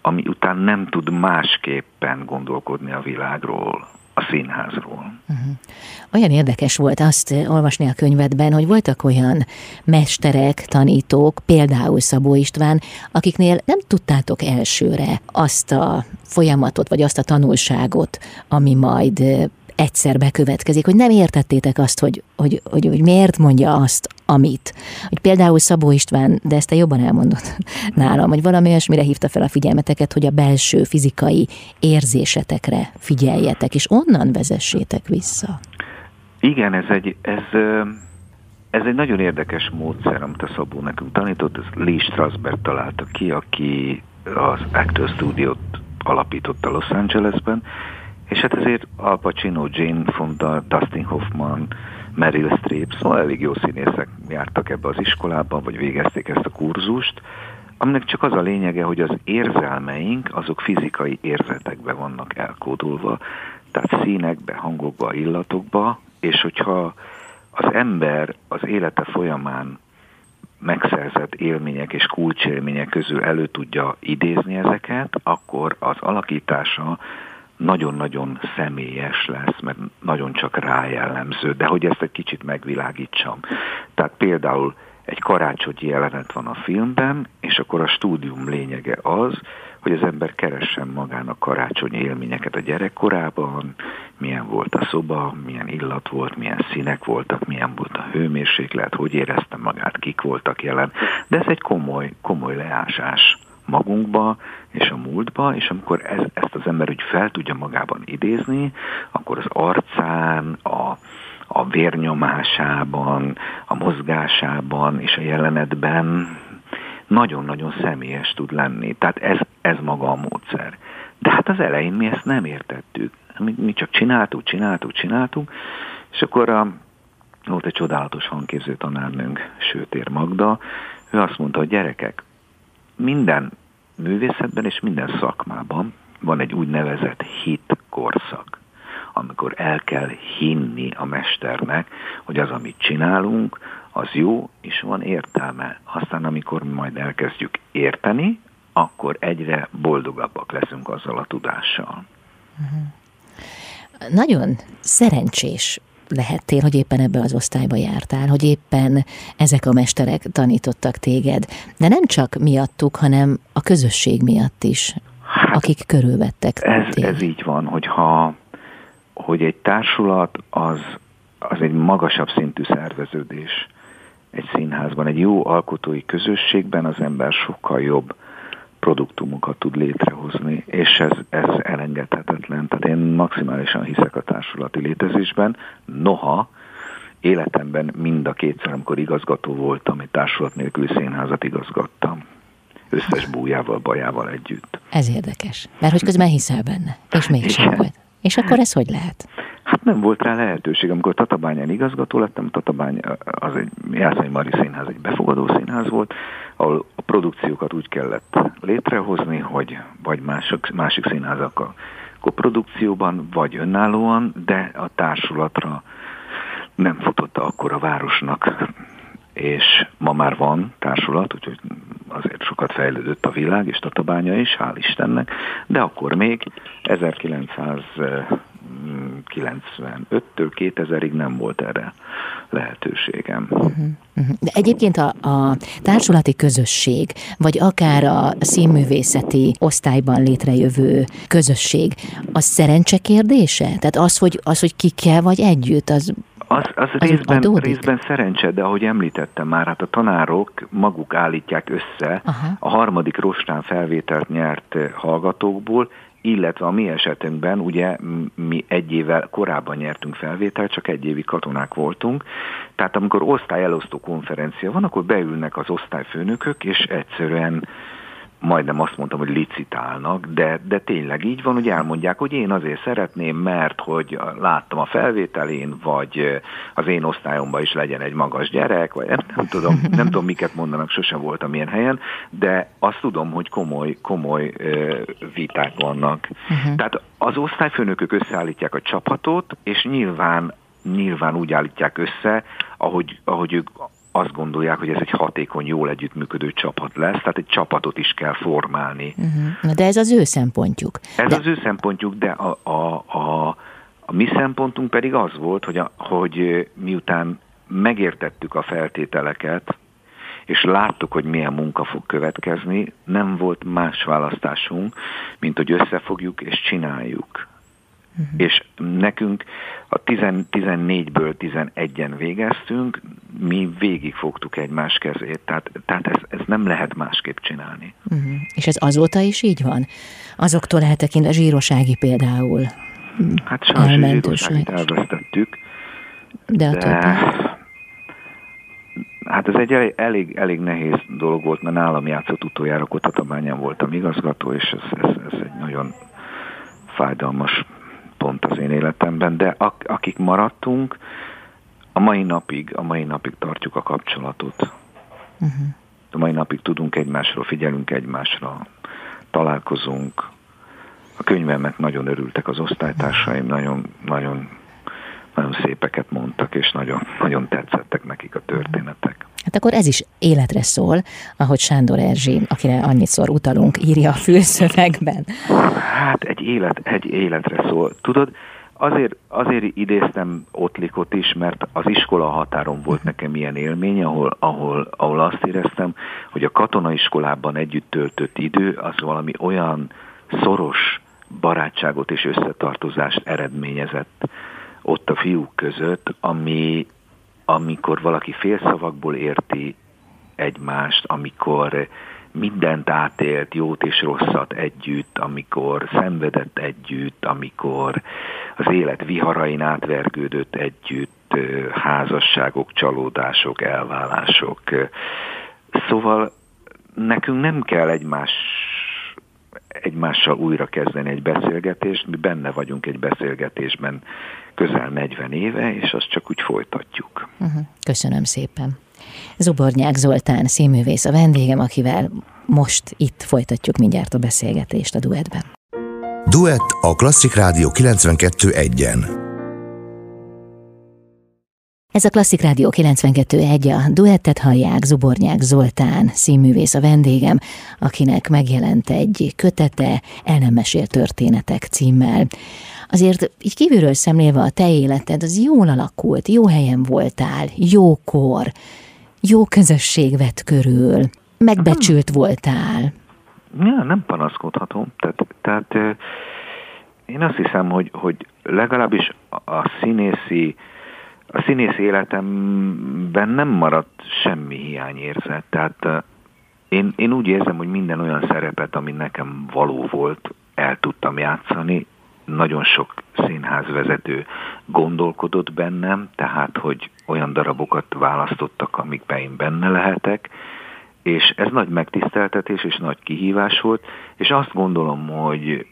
ami után nem tud másképpen gondolkodni a világról, a színházról. Uh-huh. Olyan érdekes volt azt olvasni a könyvedben, hogy voltak olyan mesterek, tanítók, például Szabó István, akiknél nem tudtátok elsőre azt a folyamatot, vagy azt a tanulságot, ami majd egyszer bekövetkezik, hogy nem értettétek azt, hogy, hogy, hogy, hogy miért mondja azt, amit. Hogy például Szabó István, de ezt te jobban elmondod nálam, hogy valami olyasmire hívta fel a figyelmeteket, hogy a belső fizikai érzésetekre figyeljetek, és onnan vezessétek vissza. Igen, ez egy, ez, ez egy nagyon érdekes módszer, amit a Szabó nekünk tanított, ez Lee Strasberg találta ki, aki az Actor Studio-t alapította Los Angelesben, és hát ezért Al Pacino, Jane Fonda, Dustin Hoffman, Meryl Streep, szóval elég jó színészek jártak ebbe az iskolába, vagy végezték ezt a kurzust, aminek csak az a lényege, hogy az érzelmeink, azok fizikai érzetekbe vannak elkódolva, tehát színekbe, hangokba, illatokba, és hogyha az ember az élete folyamán megszerzett élmények és kulcsélmények közül elő tudja idézni ezeket, akkor az alakítása nagyon-nagyon személyes lesz, mert nagyon csak rájellemző, de hogy ezt egy kicsit megvilágítsam. Tehát például egy karácsonyi jelenet van a filmben, és akkor a stúdium lényege az, hogy az ember keressen magának karácsonyi élményeket a gyerekkorában, milyen volt a szoba, milyen illat volt, milyen színek voltak, milyen volt a hőmérséklet, hogy érezte magát, kik voltak jelen. De ez egy komoly, komoly leásás magunkba és a múltba, és amikor ez, ezt az ember úgy fel tudja magában idézni, akkor az arcán, a, a vérnyomásában, a mozgásában és a jelenetben nagyon-nagyon személyes tud lenni. Tehát ez, ez maga a módszer. De hát az elején mi ezt nem értettük. Mi, mi csak csináltuk, csináltuk, csináltuk, és akkor a, volt egy csodálatos hangképző tanárnőnk, Sőtér Magda, ő azt mondta, hogy gyerekek, minden művészetben és minden szakmában van egy úgynevezett hit korszak, amikor el kell hinni a mesternek, hogy az, amit csinálunk, az jó, és van értelme. Aztán, amikor majd elkezdjük érteni, akkor egyre boldogabbak leszünk azzal a tudással. Uh-huh. Nagyon szerencsés lehettél, hogy éppen ebbe az osztályba jártál, hogy éppen ezek a mesterek tanítottak téged, de nem csak miattuk, hanem a közösség miatt is, hát akik körülvettek ez, téged. Ez így van, hogyha hogy egy társulat az, az egy magasabb szintű szerveződés egy színházban, egy jó alkotói közösségben az ember sokkal jobb produktumokat tud létrehozni, és ez, ez elengedhetetlen. Tehát én maximálisan hiszek a társulati létezésben, noha életemben mind a kétszer, amikor igazgató voltam, egy társulat nélküli színházat igazgattam. Összes bújával, bajával együtt. Ez érdekes, mert hogy közben hiszel benne, és mégsem volt. És akkor ez hogy lehet? Hát nem volt rá lehetőség. Amikor Tatabányán igazgató lettem, Tatabány az egy Jászai Mari Színház, egy befogadó színház volt, ahol produkciókat úgy kellett létrehozni, hogy vagy mások, másik színházakkal koprodukcióban, vagy önállóan, de a társulatra nem futotta akkor a városnak. És ma már van társulat, úgyhogy azért sokat fejlődött a világ, és Tatabánya is, hál' Istennek, de akkor még 1995-től 2000-ig nem volt erre lehetőségem. Uh-huh, uh-huh. De egyébként a, a társulati közösség, vagy akár a színművészeti osztályban létrejövő közösség, az szerencse kérdése? Tehát az, hogy, az, hogy ki kell vagy együtt, az az, az, az részben, részben szerencse, de ahogy említettem már, hát a tanárok maguk állítják össze Aha. a harmadik rostán felvételt nyert hallgatókból, illetve a mi esetünkben ugye mi egy évvel korábban nyertünk felvételt, csak egy évi katonák voltunk, tehát amikor osztályelosztó konferencia van, akkor beülnek az osztályfőnökök, és egyszerűen majdnem azt mondtam, hogy licitálnak, de, de tényleg így van, hogy elmondják, hogy én azért szeretném, mert hogy láttam a felvételén, vagy az én osztályomban is legyen egy magas gyerek, vagy nem, nem tudom, nem tudom miket mondanak, sosem voltam ilyen helyen, de azt tudom, hogy komoly, komoly viták vannak. Uh-huh. Tehát az osztályfőnökök összeállítják a csapatot, és nyilván nyilván úgy állítják össze, ahogy, ahogy ők azt gondolják, hogy ez egy hatékony, jól együttműködő csapat lesz, tehát egy csapatot is kell formálni. Uh-huh. De ez az ő szempontjuk. Ez de... az ő szempontjuk, de a, a, a, a mi szempontunk pedig az volt, hogy, a, hogy miután megértettük a feltételeket, és láttuk, hogy milyen munka fog következni, nem volt más választásunk, mint hogy összefogjuk és csináljuk. Uh-huh. És nekünk a 14-ből 11-en végeztünk, mi végig fogtuk egymás kezét, tehát, tehát ez, ez nem lehet másképp csinálni. Uh-huh. És ez azóta is így van? Azoktól eltekintve zsírosági például? Hát sajnos zsíroságit elvesztettük, de, a de hát ez egy elég, elég, elég nehéz dolog volt, mert nálam játszott utoljára, akkor Tatabányán voltam igazgató, és ez, ez, ez egy nagyon fájdalmas pont az én életemben, de ak- akik maradtunk, a mai napig, a mai napig tartjuk a kapcsolatot. Uh-huh. A mai napig tudunk egymásról, figyelünk egymásra, találkozunk. A könyvemet nagyon örültek az osztálytársaim, nagyon, nagyon, nagyon szépeket mondtak, és nagyon, nagyon tetszettek nekik a történetek. Hát akkor ez is életre szól, ahogy Sándor Erzsi, akire annyiszor utalunk, írja a fülszövegben. Hát egy, élet, egy életre szól. Tudod, azért, azért idéztem Ottlikot is, mert az iskola határon volt nekem ilyen élmény, ahol, ahol, ahol azt éreztem, hogy a katonaiskolában együtt töltött idő az valami olyan szoros barátságot és összetartozást eredményezett ott a fiúk között, ami, amikor valaki félszavakból érti egymást, amikor mindent átélt, jót és rosszat együtt, amikor szenvedett együtt, amikor az élet viharain átvergődött együtt, házasságok, csalódások, elválások. Szóval nekünk nem kell egymás egymással újra kezdeni egy beszélgetést, mi benne vagyunk egy beszélgetésben közel 40 éve, és azt csak úgy folytatjuk. Uh-huh. Köszönöm szépen. Zubornyák Zoltán színművész a vendégem, akivel most itt folytatjuk mindjárt a beszélgetést a duettben. Duett a Klasszik Rádió 92.1-en. Ez a Klasszik Rádió 92.1, a duettet hallják Zubornyák Zoltán, színművész a vendégem, akinek megjelent egy kötete, el nem mesél történetek címmel. Azért így kívülről szemlélve a te életed, az jól alakult, jó helyen voltál, jókor, jó közösség vett körül, megbecsült voltál. Ja, nem panaszkodhatom. Tehát, tehát én azt hiszem, hogy, hogy legalábbis a színészi a színész életemben nem maradt semmi hiányérzet. Tehát én, én úgy érzem, hogy minden olyan szerepet, ami nekem való volt, el tudtam játszani. Nagyon sok színházvezető gondolkodott bennem, tehát hogy olyan darabokat választottak, amikben én benne lehetek, és ez nagy megtiszteltetés és nagy kihívás volt, és azt gondolom, hogy,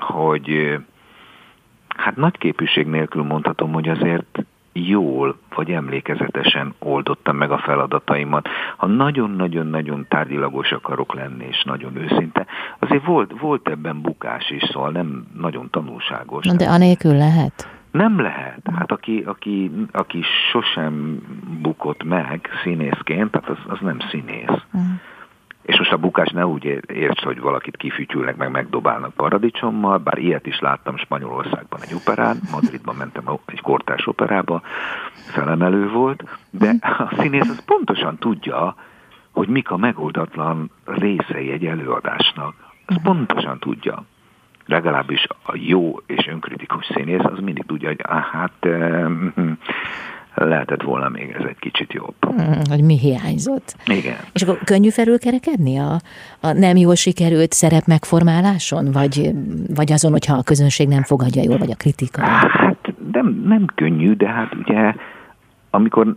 hogy hát nagy képűség nélkül mondhatom, hogy azért jól vagy emlékezetesen oldottam meg a feladataimat. Ha nagyon-nagyon-nagyon tárgyilagos akarok lenni, és nagyon őszinte, azért volt, volt ebben bukás is, szóval nem nagyon tanulságos. De anélkül lehet? Nem lehet. Hát aki, aki, aki sosem bukott meg színészként, tehát az, az nem színész. Uh-huh. És most a bukás ne úgy érts, hogy valakit kifütyülnek, meg megdobálnak paradicsommal, bár ilyet is láttam Spanyolországban egy operán, Madridban mentem egy kortárs operába, felemelő volt, de a színész az pontosan tudja, hogy mik a megoldatlan részei egy előadásnak. Ez pontosan tudja. Legalábbis a jó és önkritikus színész az mindig tudja, hogy ah, hát lehetett volna még ez egy kicsit jobb. Hmm, hogy mi hiányzott. Igen. És akkor könnyű felülkerekedni a, a nem jól sikerült szerep megformáláson? Vagy, vagy azon, hogyha a közönség nem fogadja jól, vagy a kritika? Hát nem, nem könnyű, de hát ugye amikor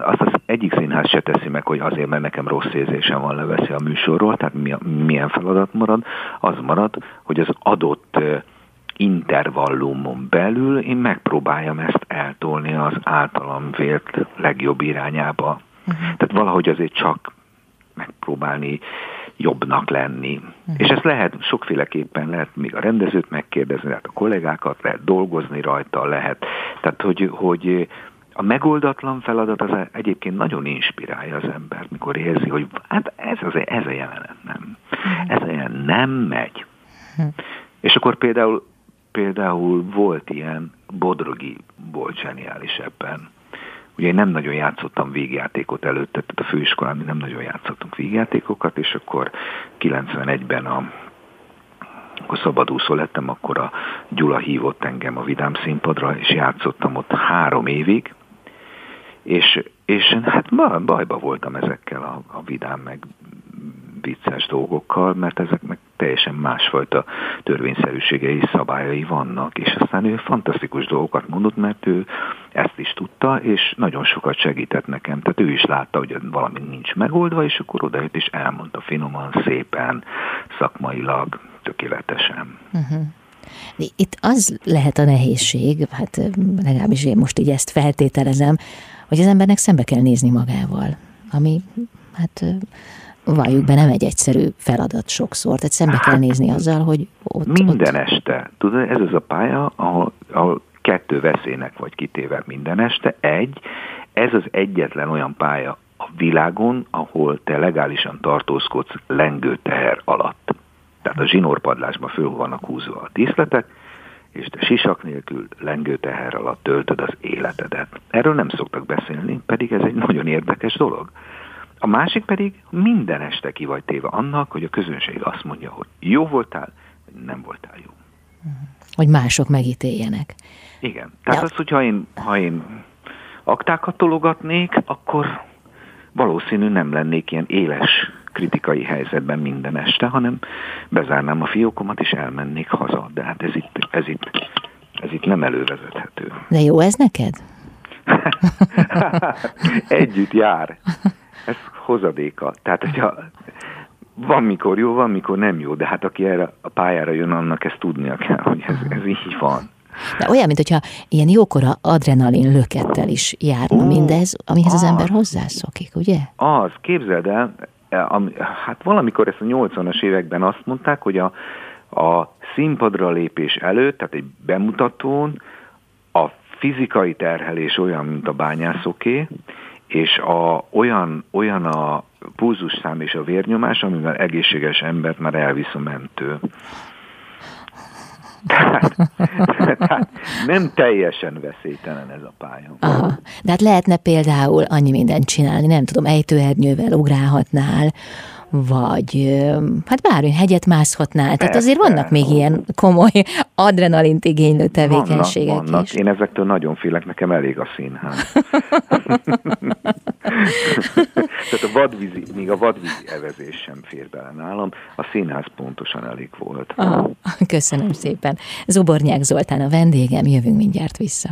azt az egyik színház se teszi meg, hogy azért, mert nekem rossz érzésem van, leveszi a műsorról, tehát milyen feladat marad, az marad, hogy az adott intervallumon belül én megpróbáljam ezt eltolni az általam vélt legjobb irányába. Uh-huh. Tehát valahogy azért csak megpróbálni jobbnak lenni. Uh-huh. És ezt lehet sokféleképpen, lehet még a rendezőt megkérdezni, lehet a kollégákat, lehet dolgozni rajta, lehet. Tehát, hogy, hogy a megoldatlan feladat az egyébként nagyon inspirálja az ember, mikor érzi, hogy hát ez, az, ez a jelenet nem. Uh-huh. Ez a jelenet nem megy. Uh-huh. És akkor például például volt ilyen, Bodrogi volt zseniális ebben. Ugye én nem nagyon játszottam végjátékot előtte, tehát a főiskolán mi nem nagyon játszottunk végjátékokat, és akkor 91-ben a akkor szabadúszó lettem, akkor a Gyula hívott engem a Vidám színpadra, és játszottam ott három évig, és, és hát bajba voltam ezekkel a, a Vidám meg vicces dolgokkal, mert ezeknek teljesen másfajta törvényszerűségei, szabályai vannak, és aztán ő fantasztikus dolgokat mondott, mert ő ezt is tudta, és nagyon sokat segített nekem. Tehát ő is látta, hogy valami nincs megoldva, és akkor odajött és elmondta finoman, szépen, szakmailag, tökéletesen. Uh-huh. Itt az lehet a nehézség, hát legalábbis én most így ezt feltételezem, hogy az embernek szembe kell nézni magával, ami hát valljuk be, nem egy egyszerű feladat sokszor. Tehát szembe kell hát, nézni azzal, hogy ott... Minden ott... este. Tudod, ez az a pálya, ahol, ahol kettő veszélynek vagy kitéve minden este. Egy, ez az egyetlen olyan pálya a világon, ahol te legálisan tartózkodsz lengő teher alatt. Tehát a zsinórpadlásban föl vannak húzva a díszletek, és te sisak nélkül lengő teher alatt töltöd az életedet. Erről nem szoktak beszélni, pedig ez egy nagyon érdekes dolog. A másik pedig minden este ki vagy téve annak, hogy a közönség azt mondja, hogy jó voltál, vagy nem voltál jó. Hogy mások megítéljenek. Igen. Tehát ja. az, hogyha én, ha én aktákat tologatnék, akkor valószínű nem lennék ilyen éles kritikai helyzetben minden este, hanem bezárnám a fiókomat és elmennék haza. De hát ez itt, ez itt, ez itt nem elővezethető. De jó ez neked? Együtt jár ez hozadéka. Tehát, hogyha van mikor jó, van mikor nem jó, de hát aki erre a pályára jön, annak ezt tudnia kell, hogy ez, ez így van. De olyan, mint hogyha ilyen jókora adrenalin lökettel is járna Ó, mindez, amihez az, az ember hozzászokik, ugye? Az, képzeld el, am, hát valamikor ezt a 80-as években azt mondták, hogy a, a színpadra lépés előtt, tehát egy bemutatón a fizikai terhelés olyan, mint a bányászoké, és a, olyan, olyan a pulzusszám és a vérnyomás, amivel egészséges embert már elvisz a mentő. Tehát, tehát nem teljesen veszélytelen ez a pálya. Aha. De hát lehetne például annyi mindent csinálni, nem tudom, ejtőernyővel ugrálhatnál, vagy hát bármi hegyet mászhatnál. Tehát azért vannak még ilyen komoly adrenalint igénylő tevékenységek vannak, vannak. is. Én ezektől nagyon félek, nekem elég a színház. Tehát a vadvízi, még a vadvízi evezés sem fér bele nálam, a színház pontosan elég volt. Ah, köszönöm szépen. Zobornyák Zoltán a vendégem, jövünk mindjárt vissza.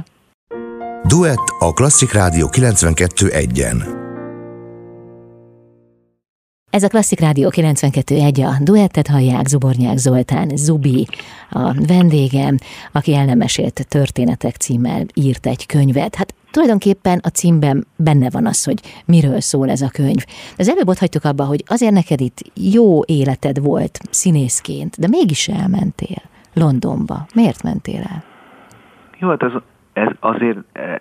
Duett a Klasszik Rádió 92.1-en. Ez a Klasszik Rádió 92.1, a duettet hallják Zubornyák Zoltán, Zubi, a vendégem, aki el nem mesélt történetek címmel írt egy könyvet. Hát tulajdonképpen a címben benne van az, hogy miről szól ez a könyv. Az előbb ott hagytuk abba, hogy azért neked itt jó életed volt színészként, de mégis elmentél Londonba. Miért mentél el? Jó, hát az, ez azért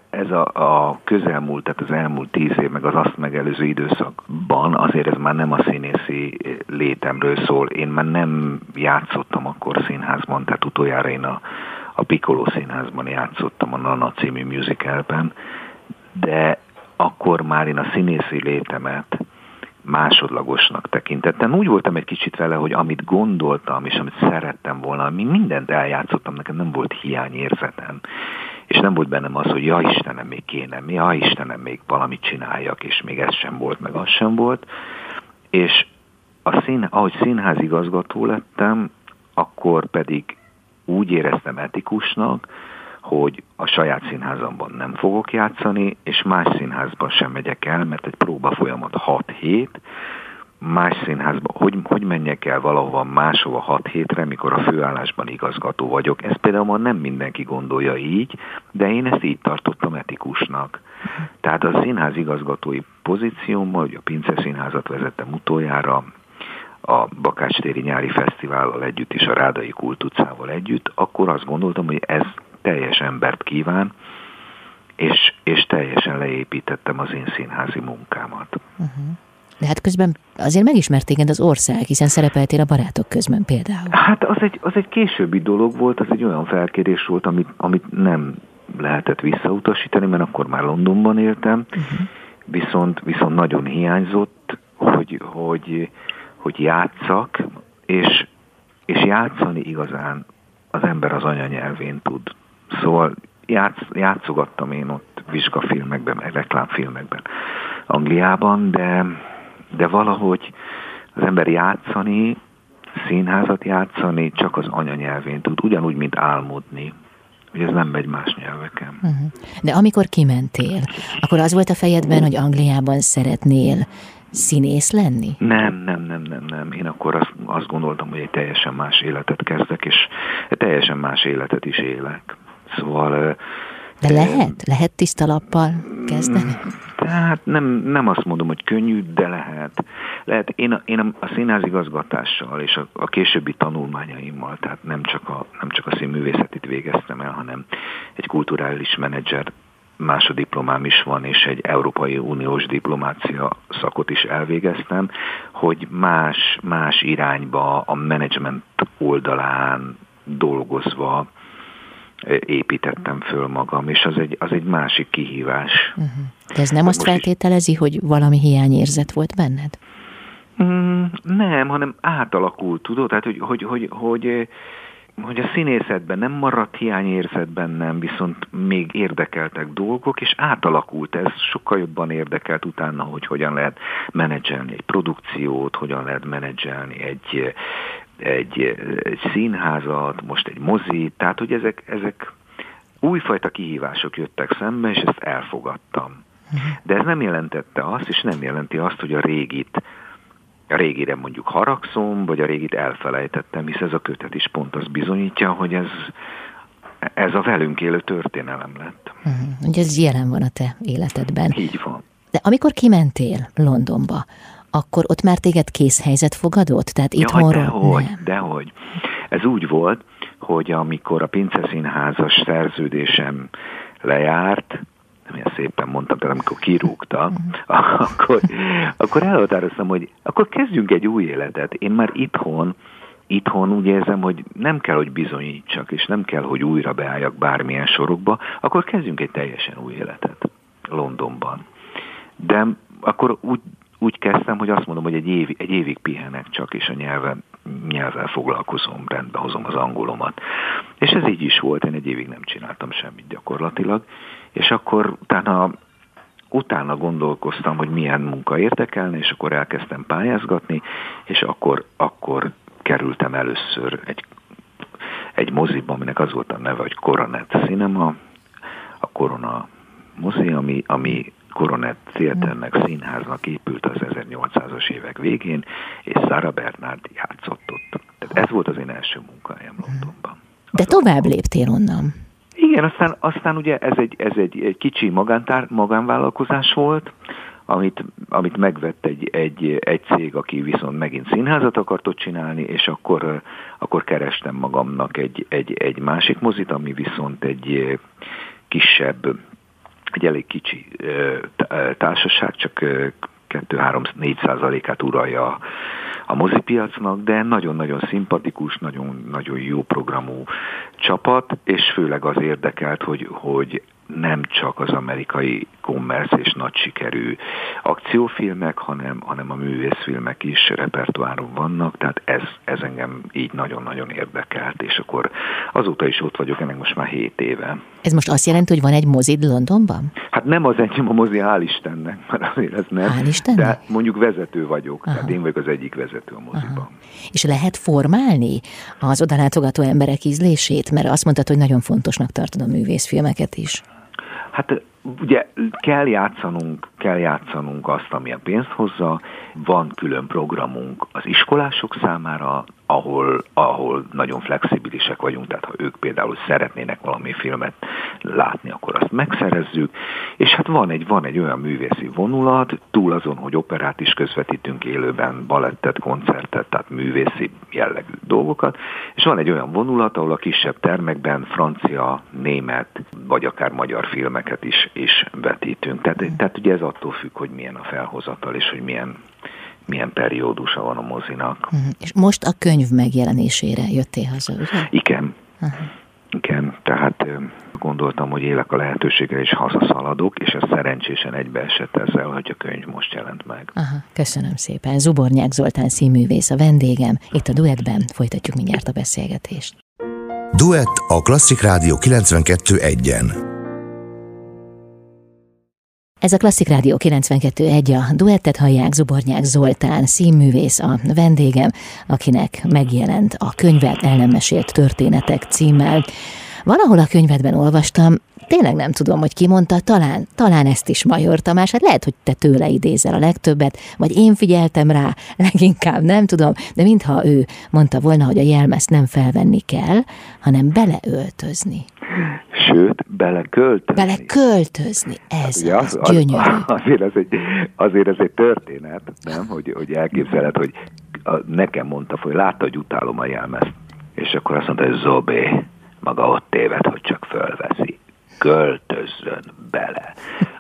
ez a, a közelmúlt, tehát az elmúlt tíz év, meg az azt megelőző időszakban azért ez már nem a színészi létemről szól. Én már nem játszottam akkor színházban, tehát utoljára én a, a Piccolo színházban játszottam a Nana című musicalben, de akkor már én a színészi létemet másodlagosnak tekintettem. Úgy voltam egy kicsit vele, hogy amit gondoltam, és amit szerettem volna, mi mindent eljátszottam, nekem nem volt hiányérzetem és nem volt bennem az, hogy ja Istenem, még kéne, mi, ja Istenem, még valamit csináljak, és még ez sem volt, meg az sem volt. És a szín, ahogy színházigazgató lettem, akkor pedig úgy éreztem etikusnak, hogy a saját színházamban nem fogok játszani, és más színházban sem megyek el, mert egy próba folyamat 6 hét, más színházba, hogy, hogy menjek el valahova máshova hat hétre, mikor a főállásban igazgató vagyok. Ez például ma nem mindenki gondolja így, de én ezt így tartottam etikusnak. Tehát a színház igazgatói pozíciómmal, hogy a Pince Színházat vezettem utoljára, a Bakács-téri nyári fesztivállal együtt és a Rádai Kultucával együtt, akkor azt gondoltam, hogy ez teljes embert kíván, és, és teljesen leépítettem az én színházi munkámat. Uh-huh. De hát közben azért megismert téged az ország, hiszen szerepeltél a barátok közben például. Hát az egy, az egy későbbi dolog volt, az egy olyan felkérés volt, amit, amit nem lehetett visszautasítani, mert akkor már Londonban éltem, uh-huh. viszont, viszont nagyon hiányzott, hogy, hogy, hogy játszak, és, és játszani igazán az ember az anyanyelvén tud. Szóval játsz, játszogattam én ott vizsgafilmekben, reklámfilmekben Angliában, de de valahogy az ember játszani, színházat játszani csak az anyanyelvén tud, ugyanúgy, mint álmodni hogy ez nem megy más nyelveken. Uh-huh. De amikor kimentél, akkor az volt a fejedben, hogy Angliában szeretnél színész lenni? Nem, nem, nem, nem, nem. Én akkor azt, azt gondoltam, hogy egy teljesen más életet kezdek, és teljesen más életet is élek. Szóval de lehet? Lehet tiszta lappal kezdeni? Tehát nem, nem azt mondom, hogy könnyű, de lehet. Lehet, én a, én a színházigazgatással és a, a későbbi tanulmányaimmal, tehát nem csak, a, nem csak a színművészetit végeztem el, hanem egy kulturális menedzser másodiplomám is van, és egy Európai Uniós diplomácia szakot is elvégeztem, hogy más, más irányba a menedzsment oldalán dolgozva építettem föl magam, és az egy, az egy másik kihívás. Uh-huh. De ez nem azt feltételezi, is... hogy valami hiányérzet volt benned? Mm, nem, hanem átalakult, tudod? Tehát, hogy, hogy, hogy, hogy, hogy a színészetben nem maradt hiányérzet bennem, viszont még érdekeltek dolgok, és átalakult ez, sokkal jobban érdekelt utána, hogy hogyan lehet menedzselni egy produkciót, hogyan lehet menedzselni egy, egy, egy színházat, most egy mozit, tehát hogy ezek, ezek újfajta kihívások jöttek szembe, és ezt elfogadtam. De ez nem jelentette azt, és nem jelenti azt, hogy a régit, a régire mondjuk haragszom, vagy a régit elfelejtettem, hisz ez a kötet is pont az bizonyítja, hogy ez, ez a velünk élő történelem lett. Uh-huh. Ugye ez jelen van a te életedben. Így van. De amikor kimentél Londonba, akkor ott már téged készhelyzet fogadott? Tehát itthonról dehogy, nem. dehogy. Ez úgy volt, hogy amikor a Pince Színházas szerződésem lejárt, ilyen szépen mondtam, tehát amikor kirúgta, akkor, akkor elhatároztam, hogy akkor kezdjünk egy új életet. Én már itthon, itthon úgy érzem, hogy nem kell, hogy bizonyítsak, és nem kell, hogy újra beálljak bármilyen sorokba, akkor kezdjünk egy teljesen új életet Londonban. De akkor úgy, úgy kezdtem, hogy azt mondom, hogy egy, év, egy évig pihenek csak, és a nyelven, nyelvvel foglalkozom, rendbe hozom az angolomat. És ez így is volt, én egy évig nem csináltam semmit gyakorlatilag, és akkor utána, utána gondolkoztam, hogy milyen munka érdekelne, és akkor elkezdtem pályázgatni, és akkor, akkor kerültem először egy, egy moziba, aminek az volt a neve, hogy Coronet Cinema, a Korona mozi, ami, ami Coronet Theaternek, színháznak épült az 1800-as évek végén, és Sarah Bernard játszott ott. Tehát ez volt az én első munkahelyem Londonban. De tovább léptél onnan. Igen, aztán, aztán ugye ez egy, ez egy, egy kicsi magántár, magánvállalkozás volt, amit, amit megvett egy, egy, egy cég, aki viszont megint színházat akart ott csinálni, és akkor, akkor kerestem magamnak egy, egy, egy másik mozit, ami viszont egy kisebb, egy elég kicsi társaság, csak 2-3-4 százalékát uralja a mozipiacnak, de nagyon-nagyon szimpatikus, nagyon, nagyon jó programú csapat, és főleg az érdekelt, hogy, hogy nem csak az amerikai kommersz és nagy sikerű akciófilmek, hanem, hanem a művészfilmek is repertoáron vannak, tehát ez, ez engem így nagyon-nagyon érdekelt, és akkor azóta is ott vagyok, ennek most már 7 éve. Ez most azt jelenti, hogy van egy mozid Londonban? Hát nem az enyém a mozi, hál' Istennek, mert azért ez nem. Hál' Istennek? De mondjuk vezető vagyok, Aha. tehát én vagyok az egyik vezető a moziban. Aha. És lehet formálni az odalátogató emberek ízlését? Mert azt mondtad, hogy nagyon fontosnak tartod a művészfilmeket is. Hát ugye kell játszanunk, kell játszanunk azt, ami a pénzt hozza, van külön programunk az iskolások számára, ahol, ahol nagyon flexibilisek vagyunk, tehát ha ők például szeretnének valami filmet látni, akkor azt megszerezzük, és hát van egy, van egy olyan művészi vonulat, túl azon, hogy operát is közvetítünk élőben, balettet, koncertet, tehát művészi jellegű dolgokat, és van egy olyan vonulat, ahol a kisebb termekben francia, német, vagy akár magyar filmeket is, is vetítünk. Tehát, tehát ugye ez attól függ, hogy milyen a felhozatal, és hogy milyen milyen periódusa van a mozinak. Uh-huh. És most a könyv megjelenésére jöttél haza, ugye? Igen. Uh-huh. Igen, tehát gondoltam, hogy élek a lehetőségre, és hazaszaladok, és ez szerencsésen egybeesett ezzel, hogy a könyv most jelent meg. Aha, köszönöm szépen. Zubornyák Zoltán színművész a vendégem. Itt a Duetben folytatjuk mindjárt a beszélgetést. Duett a Klasszik Rádió 92.1-en. Ez a Klasszik Rádió 92.1, a duettet hallják Zubornyák Zoltán, színművész a vendégem, akinek megjelent a könyvet El nem mesélt történetek címmel. Valahol a könyvedben olvastam, tényleg nem tudom, hogy ki mondta, talán, talán ezt is Major Tamás, hát lehet, hogy te tőle idézel a legtöbbet, vagy én figyeltem rá, leginkább nem tudom, de mintha ő mondta volna, hogy a jelmezt nem felvenni kell, hanem beleöltözni. Sőt, beleköltözni. Beleköltözni, ez hát, az, az, gyönyörű. Az, azért, ez egy, azért ez egy történet, nem? Hogy, hogy elképzeled, hogy a, nekem mondta, hogy látta, hogy utálom a jelmezt. És akkor azt mondta, hogy Zobé, maga ott téved, hogy csak fölveszi. Költözzön bele.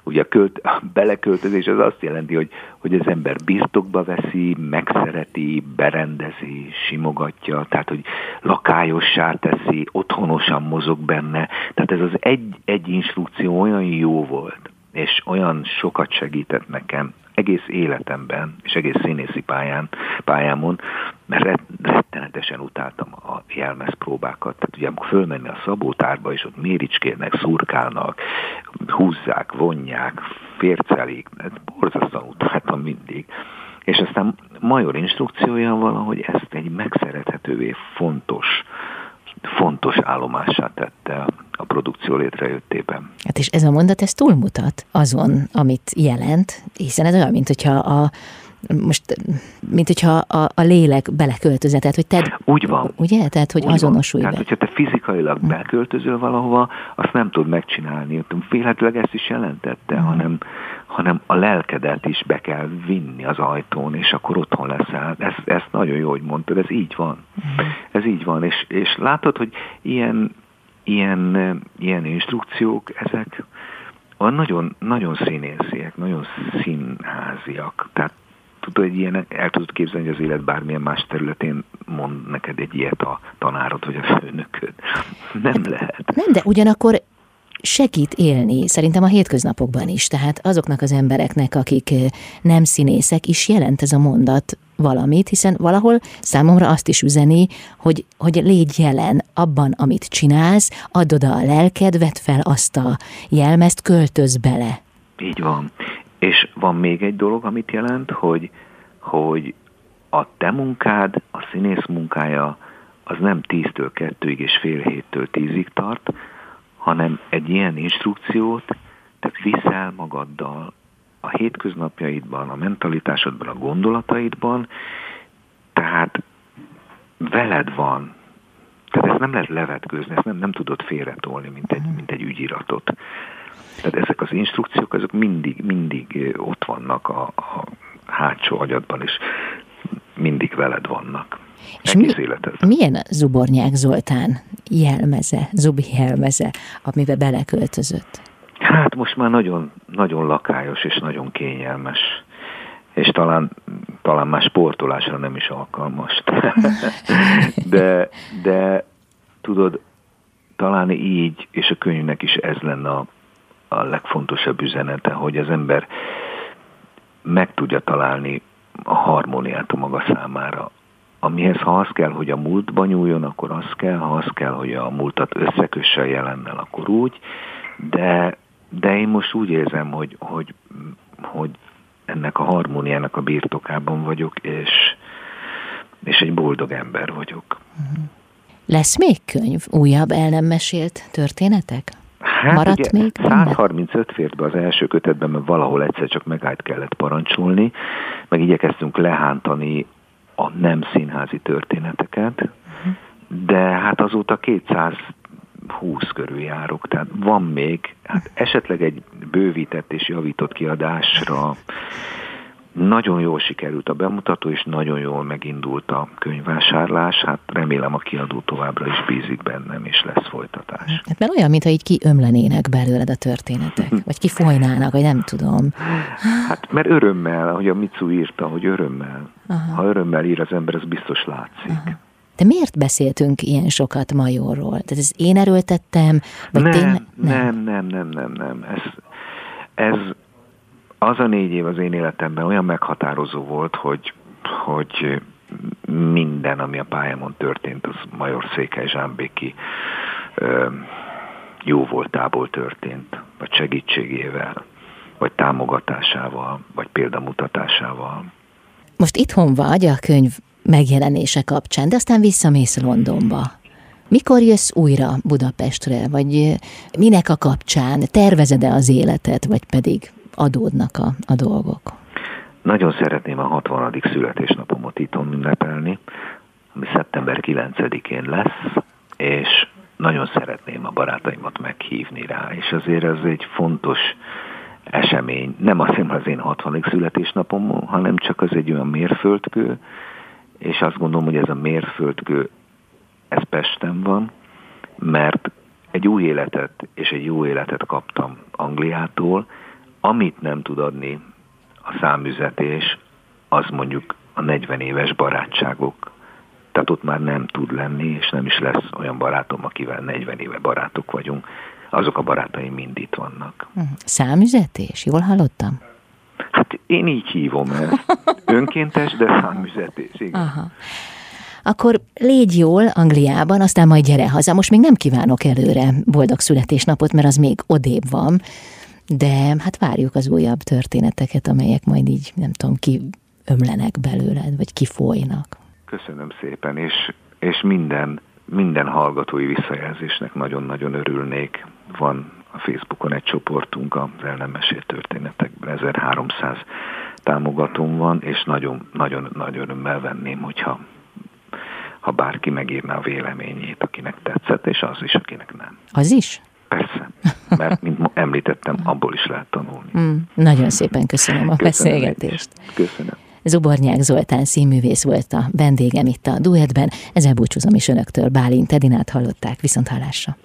Ugye a, költ, a beleköltözés az azt jelenti, hogy, hogy az ember birtokba veszi, megszereti, berendezi, simogatja, tehát hogy lakályossá teszi, otthonosan mozog benne. Tehát ez az egy, egy instrukció olyan jó volt, és olyan sokat segített nekem egész életemben, és egész színészi pályán, pályámon, mert rettenetesen utáltam a jelmezpróbákat. Tehát ugye amikor fölmenni a szabótárba, és ott méricskérnek, szurkálnak, húzzák, vonják, fércelik, borzasztóan utáltam mindig. És aztán major instrukciója valahogy ezt egy megszerethetővé fontos fontos állomássá tette a produkció létrejöttében. Hát és ez a mondat, ez túlmutat azon, amit jelent, hiszen ez olyan, mint hogyha a most, mint hogyha a, a lélek beleköltözett, tehát hogy te... Úgy van. Ugye? Tehát, hogy Úgy azonosulj van. Tehát, hogyha te fizikailag hmm. beköltözöl valahova, azt nem tudod megcsinálni. Félhetőleg ezt is jelentette, hmm. hanem, hanem a lelkedet is be kell vinni az ajtón, és akkor otthon leszel. Ez, ezt nagyon jó, hogy mondtad, ez így van. Hmm. Ez így van, és, és látod, hogy ilyen ilyen, ilyen instrukciók, ezek nagyon, nagyon színésziek, nagyon színháziak. Tehát tudod, hogy ilyen, el tudod képzelni, hogy az élet bármilyen más területén mond neked egy ilyet a tanárod vagy a főnököd. Nem lehet. Nem, de ugyanakkor segít élni, szerintem a hétköznapokban is. Tehát azoknak az embereknek, akik nem színészek, is jelent ez a mondat valamit, hiszen valahol számomra azt is üzeni, hogy, hogy légy jelen abban, amit csinálsz, add oda a lelked, vedd fel azt a jelmezt, költöz bele. Így van. És van még egy dolog, amit jelent, hogy, hogy a te munkád, a színész munkája az nem 10-től 2-ig és fél héttől 10-ig tart, hanem egy ilyen instrukciót te viszel magaddal a hétköznapjaidban, a mentalitásodban, a gondolataidban, tehát veled van. Tehát ezt nem lehet levetkőzni, ezt nem, nem tudod félretolni, mint egy, mint egy ügyiratot. Tehát ezek az instrukciók, azok mindig, mindig ott vannak a, a hátsó agyadban, és mindig veled vannak. És mi, milyen Zubornyák Zoltán jelmeze, Zubi jelmeze, amiben beleköltözött? Hát most már nagyon, nagyon lakályos és nagyon kényelmes, és talán, talán már sportolásra nem is alkalmas. de, de tudod, talán így, és a könyvnek is ez lenne a, a legfontosabb üzenete, hogy az ember meg tudja találni a harmóniát a maga számára. Amihez ha az kell, hogy a múltba nyúljon, akkor az kell, ha az kell, hogy a múltat összekösse a jelennel, akkor úgy, de, de én most úgy érzem, hogy, hogy, hogy ennek a harmóniának a birtokában vagyok, és, és egy boldog ember vagyok. Lesz még könyv? Újabb el nem mesélt történetek? Hát Maradt ugye még? 135 fért be az első kötetben, mert valahol egyszer csak megállt kellett parancsolni, meg igyekeztünk lehántani a nem színházi történeteket, uh-huh. de hát azóta 220 körül járok, tehát van még, hát esetleg egy bővített és javított kiadásra nagyon jól sikerült a bemutató, és nagyon jól megindult a könyvvásárlás. Hát remélem a kiadó továbbra is bízik bennem, és lesz folytatás. Hát mert olyan, mintha így kiömlenének belőled a történetek, vagy kifolynának, vagy nem tudom. Hát mert örömmel, ahogy a Mitsu írta, hogy örömmel. Aha. Ha örömmel ír az ember, az biztos látszik. Aha. De miért beszéltünk ilyen sokat Majorról? Tehát ez én erőltettem? Vagy nem, tényleg? nem, nem, nem, nem, nem. Ez, ez az a négy év az én életemben olyan meghatározó volt, hogy, hogy minden, ami a pályámon történt, az Major Székely Zsámbéki jó voltából történt, vagy segítségével, vagy támogatásával, vagy példamutatásával. Most itthon vagy a könyv megjelenése kapcsán, de aztán visszamész Londonba. Mikor jössz újra Budapestre, vagy minek a kapcsán? Tervezed-e az életet, vagy pedig adódnak a, a dolgok? Nagyon szeretném a 60. születésnapomat itt ünnepelni, ami szeptember 9-én lesz, és nagyon szeretném a barátaimat meghívni rá, és azért ez egy fontos esemény. Nem azért, az én 60. születésnapom, hanem csak az egy olyan mérföldkő, és azt gondolom, hogy ez a mérföldkő, ez Pesten van, mert egy új életet és egy jó életet kaptam Angliától, amit nem tud adni a számüzetés, az mondjuk a 40 éves barátságok. Tehát ott már nem tud lenni, és nem is lesz olyan barátom, akivel 40 éve barátok vagyunk. Azok a barátaim mind itt vannak. Mhm. Számüzetés? Jól hallottam? Hát én így hívom ezt. Önkéntes, de számüzetés. Igen. Aha. Akkor légy jól Angliában, aztán majd gyere haza. Most még nem kívánok előre boldog születésnapot, mert az még odébb van de hát várjuk az újabb történeteket, amelyek majd így, nem tudom, ki ömlenek belőled, vagy kifolynak. Köszönöm szépen, és, és minden, minden hallgatói visszajelzésnek nagyon-nagyon örülnék. Van a Facebookon egy csoportunk az el nem mesélt történetekben, 1300 támogatóm van, és nagyon, nagyon, nagyon örömmel venném, hogyha ha bárki megírná a véleményét, akinek tetszett, és az is, akinek nem. Az is? Persze, mert mint említettem, abból is lehet tanulni. Mm, nagyon szépen köszönöm a köszönöm beszélgetést. Köszönöm. Zubornyák Zoltán színművész volt a vendégem itt a duettben, ezzel búcsúzom is önöktől, Bálint Edinát hallották, viszont hallásra.